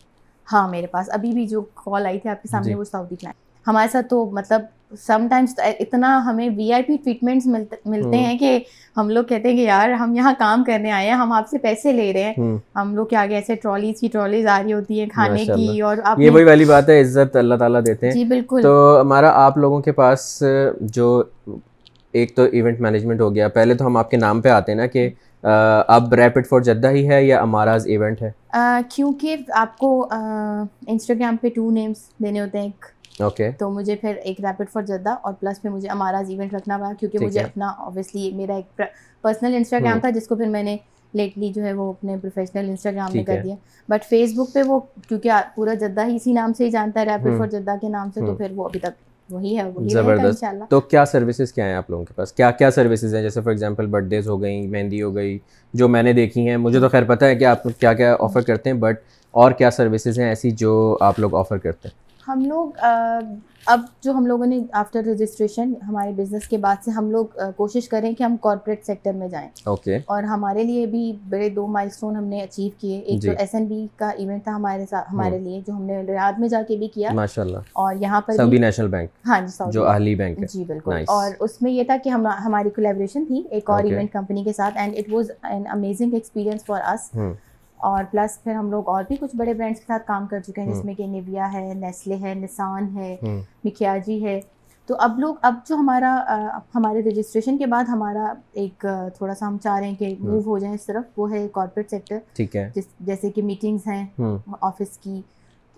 ہاں میرے پاس ابھی بھی جو کال آئی تھی آپ کے سامنے جی۔ وہ سعودی کلائنٹ ہمارے ساتھ تو مطلب سم ٹائمس اتنا ہمیں وی آئی پی ٹریٹمنٹس ملتے ہیں کہ ہم لوگ کہتے ہیں کہ یار ہم یہاں کام کرنے آئے ہیں ہم آپ سے پیسے لے رہے ہیں۔ ہم لوگ کے آگے ایسے ٹرالیز کی ٹرالیز آ رہی ہوتی ہیں کھانے کی اور یہ وہی والی بات ہے عزت اللہ تعالیٰ دیتے ہیں۔ جی بالکل۔ تو ہمارا آپ لوگوں کے پاس جو ایک تو ایونٹ مینجمنٹ ہو گیا۔ پہلے تو ہم آپ کے نام پہ آتے ہیں نا کہ اب ریپڈ فور جدہ ہی ہے یا اماراز ایونٹ ہے؟ کیونکہ آپ کو انسٹاگرام پہ ٹو نیمس دینے ہوتے ہیں ایک اوکے تو مجھے پھر ایک ریپڈ فار جدہ اور پلس پہ مجھے اماراز ایونٹ رکھنا پڑا کیونکہ مجھے اپنا اوبیسلی میرا ایک پرسنل انسٹاگرام تھا جس کو پھر میں نے لیٹلی جو ہے وہ اپنے پروفیشنل انسٹاگرام میں کر دیا۔ بٹ فیس بک پہ وہ کیونکہ پورا جدہ ہی اسی نام سے ہی جانتا ہے ریپڈ فار جدہ کے نام سے تو پھر وہ ابھی تک وہی ہے زبردست۔ تو کیا سروسز کیا ہیں آپ لوگوں کے پاس؟ کیا کیا سروسز ہیں؟ جیسے فار ایگزامپل برتھ ڈیز ہو گئی مہندی ہو گئی جو میں نے دیکھی ہیں۔ مجھے تو خیر پتہ ہے کہ آپ کیا کیا آفر کرتے ہیں بٹ اور کیا سروسز ہیں ایسی جو آپ لوگ آفر کرتے ہیں؟ ہم لوگ اب جو ہم لوگوں نے آفٹر رجسٹریشن ہمارے بزنس کے بعد سے ہم لوگ کوشش کریں کہ ہم کارپوریٹ سیکٹر میں جائیں۔ اوکے اور ہمارے لیے بھی بڑے دو مائل اسٹون ہم نے اچیو کیے۔ ایک تو ایس این بی کا ایونٹ تھا ہمارے ہمارے لیے جو ہم نے ریاض میں جا کے بھی کیا۔ ماشاء اللہ اور یہاں پر سعودی نیشنل بینک ہاں جی جو اہلی بینک جی بالکل۔ اور اس میں یہ تھا کہ ہم ہماری کولیبریشن تھی ایک اور ایونٹ کمپنی کے ساتھ and it was an amazing experience for us اور پلس پھر ہم لوگ اور بھی کچھ بڑے برانڈس کے ساتھ کام کر چکے ہیں جس میں کہ نیویا ہے نیسلے ہے نسان ہے مکھیاجی ہے۔ تو اب لوگ اب جو ہمارا ہمارے رجسٹریشن کے بعد ہمارا ایک تھوڑا سا ہم چاہ رہے ہیں کہ موو ہو جائیں اس طرف وہ ہے کارپوریٹ سیکٹر ٹھیک ہے۔ جیسے کہ میٹنگس ہیں آفس کی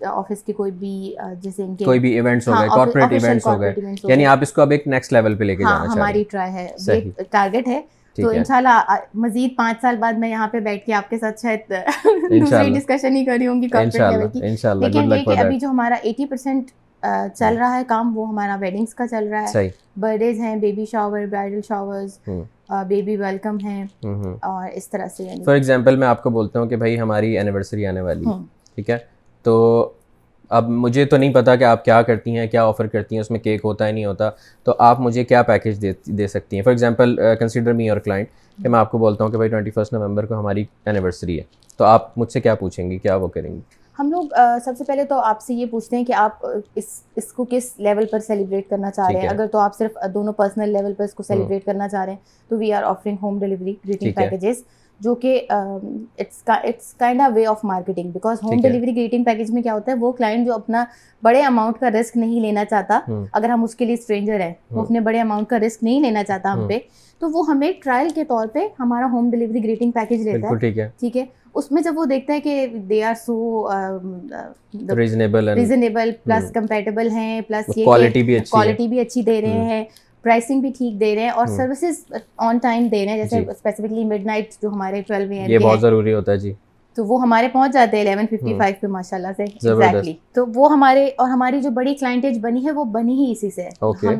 آفس کے کوئی بھی جیسے ان کے کوئی بھی ایونٹس ہو گئے کارپوریٹ ایونٹس ہو گئے۔ یعنی آپ اس کو اب ایک نیکسٹ لیول پہ لے کے جانا چاہتے ہیں ہماری ٹرائی ہے۔ ٹارگیٹ ہے۔ تو انشاءاللہ مزید پانچ سال بعد میں یہاں پہ بیٹھ کے آپ کے ساتھ شاید دوسری ڈسکشن ہی کری ہوں گی لیکن یہ کہ ابھی جو ہمارا ایٹی پرسینٹ چل رہا ہے کام وہ ہمارا ویڈنگس کا چل رہا ہے۔ برتھ ڈیز ہیں baby shower bridal showers baby welcome ہیں۔ اور اس طرح سے فار ایگزامپل میں آپ کو بولتا ہوں کہ بھائی ہماری اینیورسری آنے والی ٹھیک ہے؟ تو اب مجھے تو نہیں پتا کہ آپ کیا کرتی ہیں کیا آفر کرتی ہیں اس میں کیک ہوتا ہے نہیں ہوتا تو آپ مجھے کیا پیکیج دے دے سکتی ہیں؟ فار ایگزامپل کنسیڈر می اور کلائنٹ کہ میں آپ کو بولتا ہوں کہ بھائی ٹوئنٹی فسٹ نومبر کو ہماری اینیورسری ہے تو آپ مجھ سے کیا پوچھیں گی کیا وہ کریں گی ہم لوگ سب سے پہلے تو آپ سے یہ پوچھتے ہیں کہ آپ اس اس کو کس لیول پر سیلیبریٹ کرنا چاہ رہے ہیں؟ اگر تو آپ صرف دونوں پرسنل لیول پر اس کو سیلیبریٹ کرنا چاہ رہے ہیں تو we are offering home delivery greeting packages جو کہ it's kind a way of marketing because home delivery greeting package میں کیا ہوتا ہے وہ کلائنٹ جو اپنا بڑے اماؤنٹ کا رسک نہیں لینا چاہتا اگر ہم اس کے لیے اسٹرینجر ہیں وہ اپنے بڑے اماؤنٹ کا رسک نہیں لینا چاہتا ہم پہ تو وہ ہمیں ٹرائل کے طور پہ ہمارا ہوم ڈلیوری گریٹنگ پیکیج لیتا ہے۔ ٹھیک ہے۔ اس میں جب وہ دیکھتا ہے کہ they are so reasonable plus compatible ہیں پلس یہ کوالٹی بھی اچھی دے رہے ہیں۔ پرائسنگ بھی ٹھیک دے رہے ہیں اور سروسز آن ٹائم دے رہے ہیں جیسے اسپیسیفکلی مڈ نائٹ جو ہمارے ٹویلو اے یہ بہت ضروری ہوتا ہے جی۔ تو وہ ہمارے پہنچ جاتے ہیں الیون ففٹی فائیو پہ ماشاء اللہ سے ایگزیکٹلی تو وہ ہمارے اور ہماری جو بڑی کلائنٹیج بنی ہے وہ بنی ہی اسی سے۔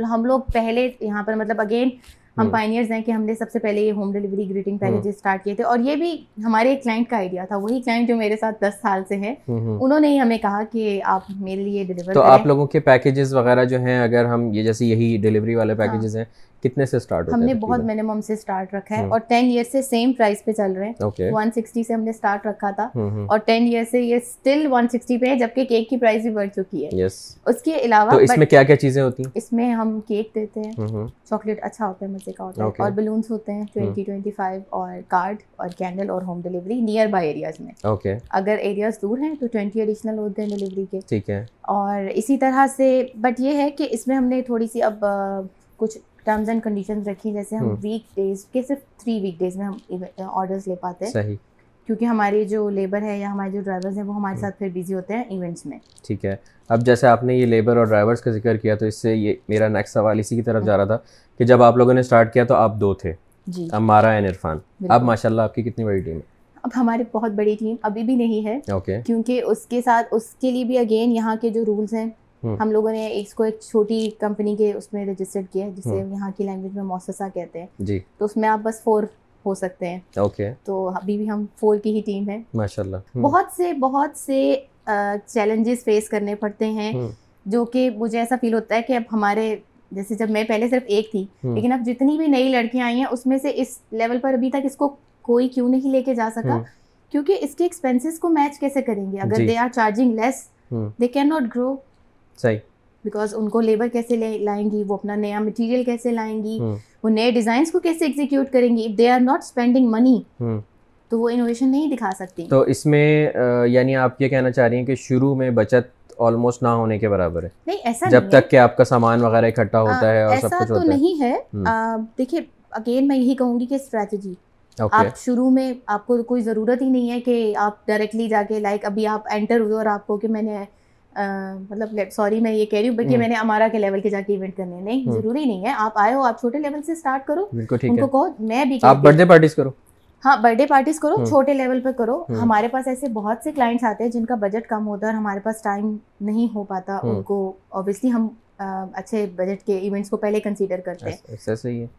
ہم لوگ پہلے یہاں پر مطلب اگین ہم پائنیئرز ہیں کہ ہم نے سب سے پہلے یہ home delivery greeting package start کیے تھے اور یہ بھی ہمارے ایک کلائنٹ کا آئیڈیا تھا۔ وہی کلائنٹ جو میرے ساتھ دس سال سے ہے انہوں نے ہی ہمیں کہا کہ آپ میرے لیے ڈلیور تو آپ لوگوں کے پیکیجز وغیرہ جو ہیں اگر ہم یہ جیسے یہی ڈلیوری والے پیکیجز ہیں کتنے سے اسٹارٹ ہم نے بہت منیمم سے اسٹارٹ رکھا ہے اور ٹین ایئر سے سیم پرائز پہ چل رہے ہیں۔ ون سکسٹی سے ہم نے اسٹارٹ رکھا تھا۔ اور ٹین ایئر سے یہ اسٹل ون سکسٹی پہ ہے جبکہ کیک کی پرائز بھی بڑھ چکی ہے۔ اس کے علاوہ اس میں کیا کیا چیزیں ہوتی ہیں؟ اس میں ہم کیک دیتے ہیں۔ چاکلیٹ اچھا ہوتا ہے مزے کا ہوتا ہے۔ اور بلونس ہوتے ہیں ٹوینٹی ٹوینٹی فائیو اور کارڈ اور کینڈل اور home delivery nearby areas میں اگر ایریاز دور ہیں تو ٹوینٹی ایڈیشنل ہوتے ہیں ڈلیوری کے۔ ٹھیک ہے۔ اور اسی طرح سے بٹ یہ ہے کہ اس میں ہم نے تھوڑی سی اب کچھ ٹرمز اینڈ کنڈیشنز رکھی جیسے ہم ویک ڈیز کے صرف تھری ویک ڈیز میں ہم آرڈرس لے پاتے ہیں۔ کیونکہ ہماری جو لیبر ہے یا ہمارے جو ڈرائیورز ہیں وہ ہمارے ساتھ پھر بزی ہوتے ہیں ایونٹس میں۔ ٹھیک ہے۔ اب جیسے آپ نے یہ لیبر اور ڈرائیورس کا ذکر کیا تو اس سے یہ میرا نیکسٹ سوال اسی کی طرف جا رہا تھا کہ جب آپ لوگوں نے اسٹارٹ کیا تو آپ دو تھے۔ جی۔ اب مارا اینڈ عرفان۔ اب ماشاء اللہ آپ کی کتنی بڑی ٹیم ہے۔ اب ہماری بہت بڑی ٹیم ابھی بھی نہیں ہے۔ کیونکہ اس کے ساتھ اس کے لیے بھی اگین یہاں کے جو رولس ہیں ہم لوگوں نے اس کو ایک چھوٹی کمپنی کے اس میں رجسٹرڈ کیا ہے جسے یہاں کی لینگویج میں موسسہ کہتے ہیں۔ جی۔ تو اس میں آپ بس فور ہو سکتے ہیں۔ اوکے تو ابھی بھی ہم فور کی ہی ٹیم ہے ماشاء اللہ بہت سے بہت سے چیلنجز فیس کرنے پڑتے ہیں۔ جو کہ مجھے ایسا فیل ہوتا ہے کہ اب ہمارے جیسے جب میں پہلے صرف ایک تھی لیکن اب جتنی بھی نئی لڑکیاں آئی ہیں اس میں سے اس لیول پر ابھی تک اس کو کوئی کیوں نہیں لے کے جا سکا۔ کیونکہ اس کے ایکسپینسز کو میچ کیسے کریں گے؟ اگر they are charging less they can not grow صحیح۔ بیکاز ان کو لیبر کیسے لائیں گی؟ وہ اپنا نیا مٹیریل کیسے لائیں گی؟ وہ نئے ڈیزائنس کو کیسے ایگزیکیوٹ کریں گی؟ They are not spending money تو وہ انوویشن نہیں دکھا سکتی۔ تو اس میں یعنی آپ یہ کہنا چاہ رہی ہیں کہ شروع میں بچت آلموسٹ نہ ہونے کے برابر ہے۔ نہیں ایسا جب تک کہ آپ کا سامان وغیرہ اکٹھا ہوتا ہے اور سب کچھ تو نہیں ہے۔ دیکھیے اگین میں یہی کہوں گی کہ اسٹریٹجی آپ شروع میں آپ کو کوئی ضرورت ہی نہیں ہے کہ آپ ڈائریکٹلی جا کے لائک ابھی آپ انٹر ہوئے اور آپ کو کہ میں نے مطلب سوری میں یہ کہہ رہی ہوں کہ میں نے امارا کے لیول کے جا کے ایونٹ کرنے نہیں ضروری نہیں ہے۔ آپ آئے ہو آپ چھوٹے لیول سے اسٹارٹ کرو۔ ان کو کہو میں بھی آپ برتھ ڈے پارٹیز کرو۔ ہاں برتھ ڈے پارٹیز کرو چھوٹے لیول پہ کرو۔ ہمارے پاس ایسے بہت سے کلائنٹس آتے ہیں جن کا بجٹ کم ہوتا ہے اور ہمارے پاس ٹائم نہیں ہو پاتا۔ ان کو اوبیسلی ہم اچھے بجٹ کے ایونٹس کو پہلے کنسیڈر کرتے ہیں۔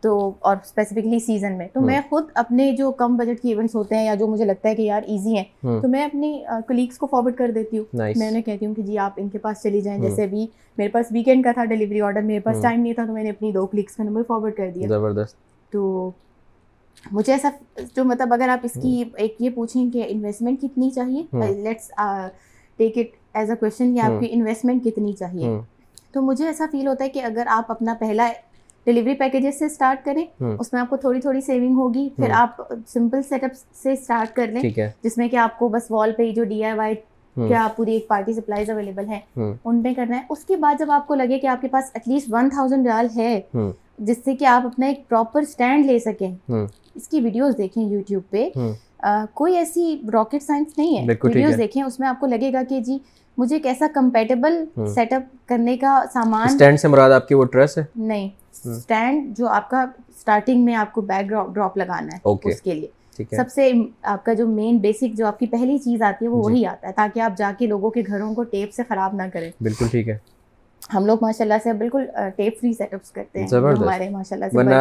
تو اور اسپیسیفکلی سیزن میں۔ تو میں خود اپنے جو کم بجٹ کے ایونٹس ہوتے ہیں یا جو مجھے لگتا ہے کہ یار ایزی ہیں تو میں اپنی کلیگس کو فارورڈ کر دیتی ہوں۔ میں انہیں کہتی ہوں کہ جی آپ ان کے پاس چلی جائیں۔ جیسے ابھی میرے پاس ویکینڈ کا تھا ڈلیوری آرڈر میرے پاس ٹائم نہیں تھا تو میں نے اپنی دو کلیگس کا نمبر فارورڈ کر دیا۔ زبردست۔ تو مجھے ایسا جو مطلب اگر آپ اس کی ایک یہ پوچھیں کہ انویسٹمنٹ کتنی چاہیے؟ Let's take it as a question کہ آپ کی انویسٹمنٹ کتنی چاہیے؟ تو مجھے ایسا فیل ہوتا ہے کہ اگر آپ اپنا پہلا ڈلیوری پیکیجز سے اسٹارٹ کریں اس میں آپ کو تھوڑی تھوڑی سیونگ ہوگی۔ پھر آپ سمپل سیٹ اپ سے اسٹارٹ کر لیں جس میں کہ آپ کو بس وال پہ جو ڈی آئی وائی کیا پوری ایک پارٹی سپلائیز اویلیبل ہیں ان پہ کرنا ہے۔ اس کے بعد جب آپ کو لگے کہ آپ کے پاس at least one thousand riyal ہے جس سے کہ آپ اپنا ایک پراپر اسٹینڈ لے سکیں۔ اس کی ویڈیوز دیکھیں یوٹیوب پہ۔ کوئی ایسی راکٹ سائنس نہیں ہے۔ ویڈیوز دیکھیں اس میں آپ کو لگے گا کہ جی مجھے ایک ایسا کمپیٹیبل سیٹ اپ کرنے کا سامان اسٹینڈ سے مراد آپ کی وہ ٹریس ہے؟ نہیں اسٹینڈ جو آپ کا اسٹارٹنگ میں آپ کو بیک ڈراپ لگانا ہے اس کے لیے۔ سب سے آپ کا جو مین بیسک جو آپ کی پہلی چیز آتی ہے وہ وہی آتا ہے تاکہ آپ جا کے لوگوں کے گھروں کو ٹیپ سے خراب نہ کریں۔ بالکل ٹھیک ہے۔ ہم لوگ ماشاء اللہ سے بالکل ٹیپ فری سیٹ اپس کرتے ہیں۔ ہمارے ماشاء اللہ سے ورنہ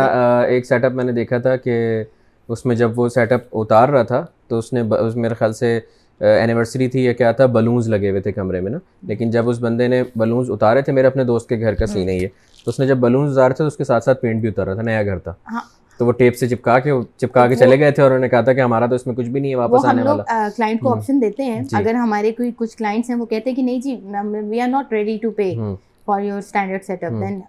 ایک سیٹ اپ میں نے دیکھا تھا کہ اس میں جب وہ سیٹ اپ اتار رہا تھا تو اس نے میرے خیال سے اینیورسری تھی یا کیا تھا بلونز لگے ہوئے تھے کمرے میں نا۔ لیکن جب اس بندے نے بلونز اتارے تھے میرے اپنے دوست کے گھر کا سین ہے یہ۔ تو اس نے جب بلونز اتارے تھے تو اس کے ساتھ ساتھ پینٹ بھی اتار رہا تھا نیا گھر تھا۔ ہاں۔ تو وہ ٹیپ سے چپکا کے چپکا کے چلے گئے تھے اور انہوں نے کہا تھا کہ ہمارا تو اس میں کچھ بھی نہیں ہے واپس آنے والا۔ کلائنٹ کو آپشن دیتے ہیں۔ جی۔ اگر ہمارے کوئی کچھ کلائنٹس ہیں وہ کہتے ہیں کہ نہیں جی we are not ready to pay for your standard setup then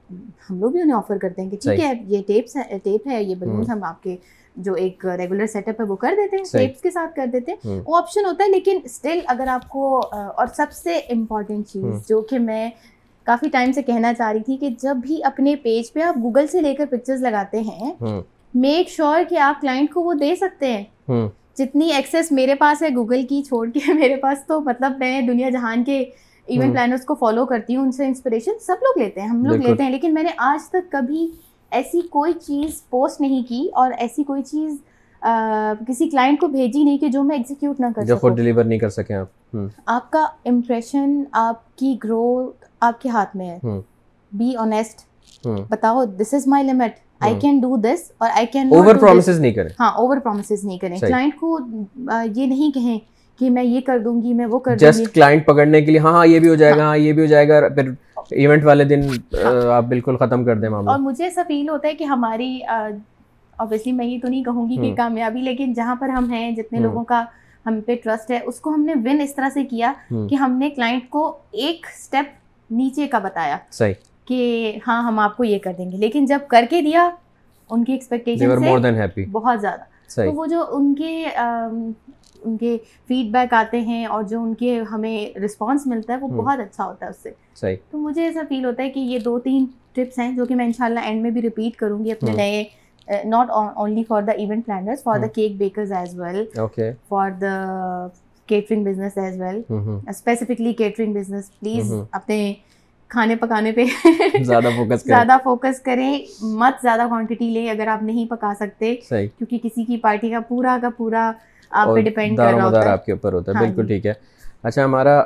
ہم لوگ بھی انہیں آفر کرتے ہیں کہ ٹھیک ہے یہ ٹیپس ٹیپ ہے یہ بلونس ہم آپ کے جو ایک ریگولر سیٹ اپ ہے وہ کر دیتے ہیں شیپس کے ساتھ کر دیتے ہیں. وہ آپشن ہوتا ہے لیکن اسٹل اگر آپ کو اور سب سے امپورٹنٹ چیز جو کہ میں کافی ٹائم سے کہنا چاہ رہی تھی کہ جب بھی اپنے پیج پہ آپ گوگل سے لے کر پکچرز لگاتے ہیں میک شیور کہ آپ کلائنٹ کو وہ دے سکتے ہیں. جتنی ایکسیس میرے پاس ہے گوگل کی چھوڑ کے [LAUGHS] میرے پاس تو مطلب میں دنیا جہان کے ایونٹ پلانرس کو فالو کرتی ہوں ان سے انسپریشن سب لوگ لیتے ہیں ہم لوگ لیتے ہیں لیکن میں نے آج تک کبھی ایسی کوئی چیز پوسٹ نہیں کی اور ایسی کوئی چیز کسی کلائنٹ کو بھیجی نہیں کہ جو میں ایگزیکیوٹ نہ کر جو خود ڈیلیور نہیں کر سکیں آپ۔ آپ کا امپریشن آپ کی گروتھ آپ کے ہاتھ میں ہے۔ بی آنیسٹ بتاؤ this is my limit I can do this اور آئی کین اوور پرومسز نہیں کریں۔ ہاں اوور پرومسز نہیں کریں۔ کلائنٹ کو یہ نہیں کہیں کہ میں یہ کر دوں گی میں وہ کر دوں گی۔ جسٹ کلائنٹ پکڑنے کے لیے ہاں ہاں یہ بھی ہو جائے گا ہاں یہ بھی ہو جائے گا پھر ایونٹ والے دن ہاں۔ آپ بالکل ختم کر دیں معاملہ. اور مجھے ایسا فیل ہوتا ہے کہ ہماری اوبیسلی میں یہ تو نہیں کہوں گی کہ کامیابی لیکن جہاں پر ہم ہیں جتنے لوگوں کا ہم پہ ٹرسٹ ہے اس کو ہم نے ون اس طرح سے کیا کہ ہم نے کلائنٹ کو ایک اسٹیپ نیچے کا بتایا صحیح. کہ ہاں ہم آپ کو یہ کر دیں گے. لیکن جب کر کے دیا ان کی ایکسپیکٹیشن بہت زیادہ. تو وہ جو ان کے ان کے فیڈ بیک آتے ہیں اور جو ان کے ہمیں رسپانس ملتا ہے وہ بہت اچھا ہوتا ہے اس سے۔ صحیح۔ تو مجھے ایسا فیل ہوتا ہے کہ یہ دو تین ٹپس ہیں جو کہ میں ان شاء اللہ اینڈ میں بھی ریپیٹ کروں گی اپنے نئے not only for the event planners for the cake bakers as well for the catering business as well specifically catering business please اپنے کھانے پکانے پہ [LAUGHS] زیادہ فوکس زیادہ فوکس کریں۔ مت زیادہ کوانٹٹی لیں اگر آپ نہیں پکا سکتے کیونکہ کسی کی پارٹی کا پورا کا پورا آپ پہ ڈیپینڈ کر رہا ہوتا ہے۔ آپ کے اوپر ہوتا ہے۔ ہاں بالکل جی۔ ٹھیک ہے۔ اچھا ہمارا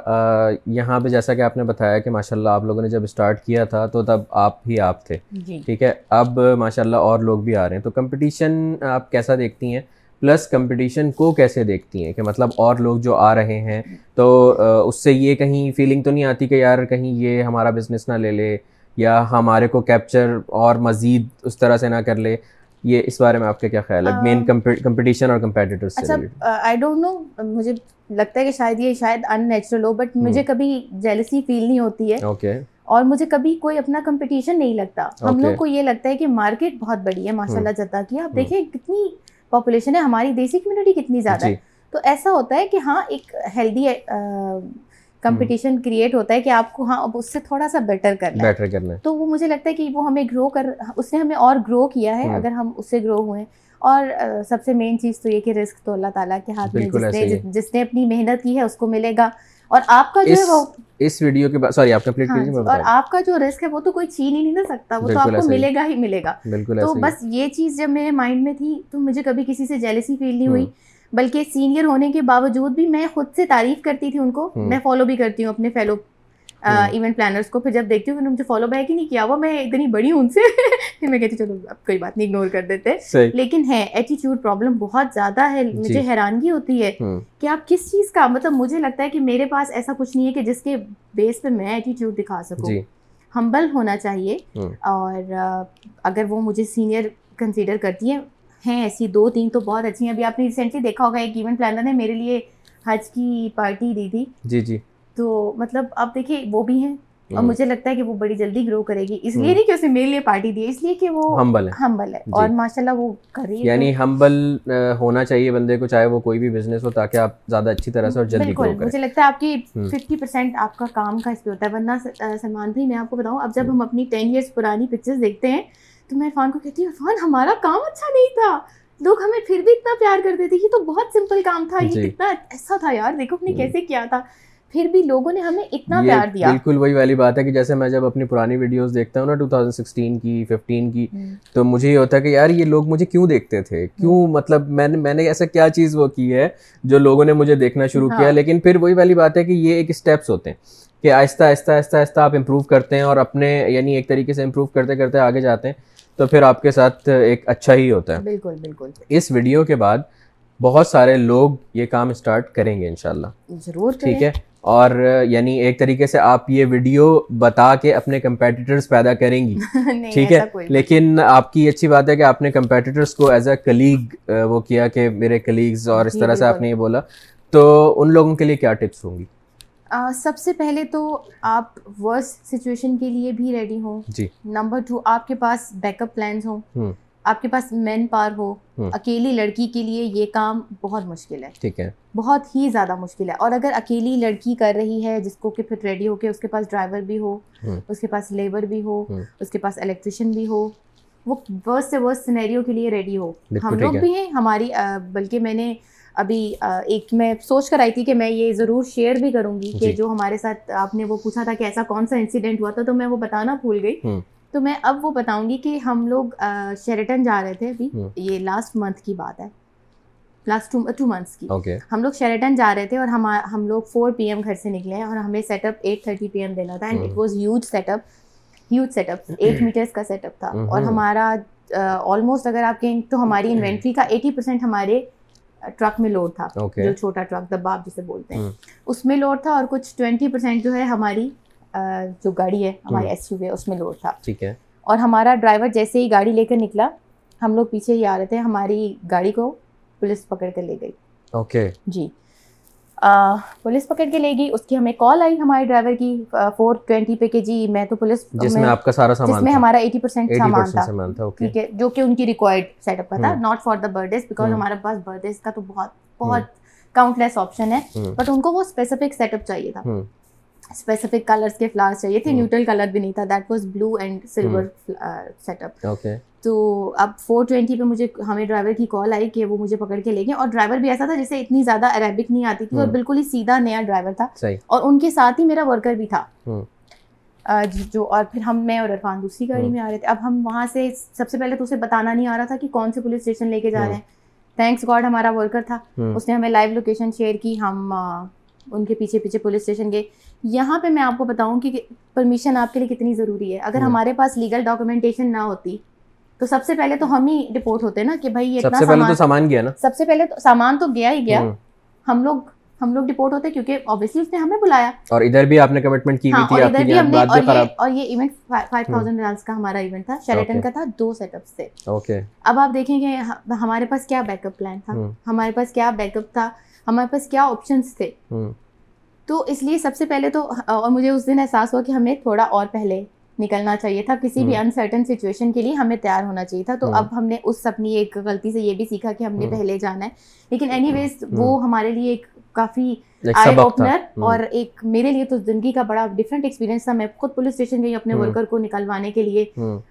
یہاں پہ جیسا کہ آپ نے بتایا کہ ماشاء اللہ آپ لوگوں نے جب اسٹارٹ کیا تھا تو تب آپ ہی آپ تھے۔ جی۔ ٹھیک ہے۔ اب ماشاء اللہ اور لوگ بھی آ رہے ہیں۔ تو کمپٹیشن آپ کیسا دیکھتی ہیں؟ پلس کمپٹیشن کو کیسے دیکھتی ہیں؟ کہ مطلب اور لوگ جو آ رہے ہیں تو اس سے یہ کہیں فیلنگ تو نہیں آتی کہ یار کہیں یہ ہمارا بزنس نہ لے لے یا ہمارے کو کیپچر اور مزید اس طرح سے نہ کر لے۔ یہ اس بارے میں آپ کا کیا خیال ہے؟ مین کمپٹیشن اور کمپیٹیٹر اچھا آئی ڈونٹ نو مجھے لگتا ہے کہ شاید یہ شاید ان نیچرل ہو بٹ مجھے کبھی جیلسی فیل نہیں ہوتی ہے اوکے اور مجھے کبھی کوئی اپنا کمپٹیشن نہیں لگتا۔ ہم لوگ کو یہ لگتا ہے کہ مارکیٹ بہت بڑی ہے ماشاء اللہ جتا کی۔ آپ دیکھیں کتنی پاپولیشن ہے ہماری دیسی کمیونٹی کتنی زیادہ ہے۔ جی۔ تو ایسا ہوتا ہے کہ ہاں ایک ہیلدی کمپٹیشن کریٹ ہوتا ہے کہ آپ کو ہاں اب اس سے تھوڑا سا بیٹر کرنا بیٹر کرنا تو وہ مجھے لگتا ہے کہ وہ ہمیں گرو کر اس نے ہمیں اور گرو کیا ہے اگر ہم اس سے گرو ہوئے اور سب سے مین چیز تو یہ کہ رسک تو اللہ تعالیٰ کے ہاتھ میں جس نے جس نے اپنی محنت کی ہے اس کو ملے گا۔ اور آپ کا جو ہے وہ اس ویڈیو کے بعد سوری آپ کمپلیٹ کیجیے اور آپ کا جو رسک ہے وہ تو کوئی چھین ہی نہیں نہ سکتا۔ وہ تو آپ کو ملے گا ہی ملے گا۔ تو بس یہ چیز جب میرے مائنڈ میں تھی تو مجھے کبھی کسی سے جیلسی فیل نہیں ہوئی۔ بلکہ سینئر ہونے کے باوجود بھی میں خود سے تعریف کرتی تھی ان کو میں فالو بھی کرتی ہوں اپنے فیلو ایونٹ پلانرس کو پھر جب دیکھتی ہوں مجھے فالو بیک ہی نہیں کیا وہ میں اتنی بڑی ہوں ان سے؟ [LAUGHS] پھر میں کہتی چلو اب کوئی بات نہیں اگنور کر دیتے۔ لیکن ہے ایٹیچیوڈ پرابلم بہت زیادہ ہے جی۔ مجھے حیرانگی ہوتی ہے کہ آپ کس چیز کا مطلب مجھے لگتا ہے کہ میرے پاس ایسا کچھ نہیں ہے کہ جس کے بیس پہ میں ایٹیچیوڈ دکھا سکوں۔ ہمبل جی۔ ہونا چاہیے اور اگر وہ مجھے سینئر کنسیڈر کرتی ہیں ہیں ایسی دو تین تو بہت اچھی ہیں۔ ابھی آپ نے ریسنٹلی دیکھا ہوگا ایک ایونٹ پلانر نے میرے لیے حج کی پارٹی دی تھی۔ جی جی۔ تو مطلب آپ دیکھیے وہ بھی ہیں۔ اور مجھے لگتا ہے کہ وہ بڑی جلدی گرو کرے گی۔ اس لیے نہیں کہ اسے میرے لیے پارٹی دی اس لیے کہ وہ ہمبل ہے۔ ہمبل ہے۔ اور ماشاء اللہ وہ کر رہی ہے۔ یعنی ہمبل ہونا چاہیے بندے کو چاہے وہ کوئی بھی بزنس ہو تاکہ آپ زیادہ اچھی طرح سے اور جلدی گرو کریں۔ مجھے لگتا ہے آپ کی ففٹی پرسینٹ آپ کا کام کا اس پہ ہوتا ہے۔ ورنہ سلمان بھائی میں آپ کو بتاؤں اب جب ہم اپنی ٹین ایئرس پرانی پکچرز دیکھتے ہیں تو میں عرفان کو کہتی ہوں عرفان ہمارا کام اچھا نہیں تھا۔ لوگ ہمیں پھر بھی اتنا پیار کرتے تھے۔ یہ تو بہت سمپل کام تھا۔ یہ جی۔ کتنا ایسا تھا یار دیکھو ہم نے کیسے کیا تھا۔ پھر بھی لوگوں نے ہمیں اتنا پیار دیا۔ بالکل وہی والی بات ہے کہ جیسے میں جب اپنی پرانی ویڈیوز دیکھتا ہوں نا ٹو تھاؤزینڈ سکسٹین کی ففٹین کی تو مجھے یہ ہوتا ہے کہ یار یہ لوگ مجھے کیوں دیکھتے تھے؟ کیوں؟ مطلب میں نے میں نے ایسا کیا چیز وہ کی ہے جو لوگوں نے مجھے دیکھنا شروع کیا ہاں۔ لیکن پھر وہی والی بات ہے کہ یہ ایک اسٹیپس ہوتے ہیں کہ آہستہ آہستہ آہستہ آہستہ آپ امپروو کرتے ہیں اور اپنے یعنی ایک طریقے سے امپروو کرتے کرتے آگے جاتے ہیں۔ تو پھر آپ کے ساتھ ایک اچھا ہی ہوتا ہے۔ بالکل بالکل۔ اس ویڈیو کے بعد بہت سارے لوگ یہ کام اسٹارٹ کریں گے انشاءاللہ۔ ضرور ٹھیک ہے؟ اور یعنی ایک طریقے سے آپ یہ ویڈیو بتا کے اپنے کمپیٹیٹرز پیدا کریں گی۔ [LAUGHS] ٹھیک ہے؟ لیکن آپ کی اچھی بات ہے کہ آپ نے کمپیٹیٹرز کو ایز اے کلیگ وہ کیا کہ میرے کلیگز اور اس جی، طرح سے آپ نے یہ بولا۔ تو ان لوگوں کے لیے کیا ٹپس ہوں گی؟ سب سے پہلے تو آپ ورس سچویشن کے لیے بھی ریڈی ہوں۔ جی۔ نمبر ٹو آپ کے پاس بیک اپ پلانس ہوں۔ آپ کے پاس مین پاور ہو اکیلی لڑکی کے لیے یہ کام بہت مشکل ہے۔ ٹھیک ہے۔ بہت ہی زیادہ مشکل ہے۔ اور اگر اکیلی لڑکی کر رہی ہے جس کو کہ پھر ریڈی ہو کے اس کے پاس ڈرائیور بھی ہو اس کے پاس لیبر بھی ہو اس کے پاس الیکٹریشین بھی ہو وہ ورس سے ورس سنیریو کے لیے ریڈی ہو۔ ہم لوگ بھی ہیں ہماری بلکہ میں نے ابھی ایک میں سوچ کر آئی تھی کہ میں یہ ضرور شیئر بھی کروں گی کہ جو ہمارے ساتھ آپ نے وہ پوچھا تھا کہ ایسا کون سا انسیڈنٹ ہوا تھا تو میں وہ بتانا بھول گئی۔ تو میں اب وہ بتاؤں گی کہ ہم لوگ شیریٹن جا رہے تھے ابھی۔ یہ لاسٹ منتھ کی بات ہے۔ لاسٹ ٹو منتھس کی۔ ہم لوگ شیریٹن جا رہے تھے اور ہم ہم لوگ فور پی ایم گھر سے نکلے ہیں اور ہمیں set up at thirty P M دینا تھا and it was huge setup huge setup eight meters کا سیٹ اپ تھا اور ہمارا آلموسٹ اگر آپ کہیں تو ہماری انوینٹری کا ایٹی پرسینٹ ہمارے ٹرک میں لوڈ تھا جو چھوٹا ٹرک دباب جسے بولتے ہیں۔ اس میں لوڈ تھا اور کچھ ٹوینٹی پرسینٹ جو ہے ہماری جو گاڑی ہے ہماری ایس یو وی اس میں لوڈ تھا۔ ٹھیک ہے۔ اور ہمارا ڈرائیور جیسے ہی گاڑی لے کر نکلا ہم لوگ پیچھے ہی آ رہے تھے ہماری گاڑی کو پولیس پکڑ کر لے گئی۔ اوکے جی۔ پولیس پکڑ کے لے گئی اس کی ہمیں کال آئی ہمارے ڈرائیور کی فور ٹوینٹی پہ کہ جی میں تو پولیس جس میں آپ کا سارا سامان جس میں ہمارا ایٹی پرسینٹ سامان تھا۔ ٹھیک ہے جو کہ ان کی ریکوائرڈ سیٹ اپ کا تھا۔ Not for the birthdays because ہمارے پاس برتھ ڈیز کا تو بہت بہت کاؤنٹ لیس آپشن ہے بٹ ان کو وہ اسپیسیفک سیٹ اپ چاہیے تھا۔ اسپیسیفک کلرس کے فلاورس چاہیے تھے۔ نیوٹرل کلر بھی نہیں تھا۔ That was blue and silver setup تو اب فور ٹوینٹی پہ مجھے ہمیں ڈرائیور کی کال آئی کہ وہ مجھے پکڑ کے لے گئے اور ڈرائیور بھی ایسا تھا جسے اتنی زیادہ عربک نہیں آتی تھی اور بالکل ہی سیدھا نیا ڈرائیور تھا۔ اور ان کے ساتھ ہی میرا ورکر بھی تھا۔ جو اور پھر ہم میں اور عرفان دوسری گاڑی میں آ رہے تھے۔ اب ہم وہاں سے سب سے پہلے تو اسے بتانا نہیں آ رہا تھا کہ کون سے پولیس اسٹیشن لے کے جا رہے ہیں۔ تھینکس گاڈ ہمارا ورکر تھا۔ اس نے ہمیں لائیو لوکیشن شیئر کی۔ ہم ان کے پیچھے پیچھے پولیس اسٹیشن گئے۔ یہاں پہ میں آپ کو بتاؤں کہ پرمیشن آپ کے لیے کتنی ضروری ہے۔ اگر ہمارے پاس لیگل ڈاکومنٹیشن نہ ہوتی تو سب سے پہلے تو ہم ہی رپورٹ ہوتے نا کہ بھائی یہ سب سے پہلے تو سامان گیا نا۔ سب سے پہلے تو سامان تو گیا ہی گیا۔ ہم لوگ ہم لوگ رپورٹ ہوتے کیونکہ اس نے ہمیں بلایا۔ اور ادھر بھی آپ نے کمٹمنٹ کی ہوئی تھی ادھر بھی ہم نے اور یہ ایونٹ کا ہمارا ایونٹ تھا۔ کا تھا دو سیٹ اپس تھے اوکے اب آپ دیکھیں گے ہمارے پاس کیا بیک اپ پلان تھا ہمارے پاس کیا بیک اپ تھا؟ ہمارے پاس کیا آپشنس تھے؟ تو اس لیے سب سے پہلے تو اور مجھے اس دن احساس ہوا کہ ہمیں تھوڑا اور پہلے نکلنا چاہیے تھا کسی بھی انسرٹن سچویشن کے لیے ہمیں تیار ہونا چاہیے تھا۔ تو اب ہم نے اس اپنی ایک غلطی سے یہ بھی سیکھا کہ ہم نے پہلے جانا ہے۔ لیکن اینی ویز وہ ہمارے لیے ایک کافی آئی اوپنر اور ایک میرے لیے تو زندگی کا بڑا ڈفرینٹ ایکسپیرینس تھا۔ میں خود پولیس اسٹیشن گئی اپنے ورکر کو نکلوانے کے لیے۔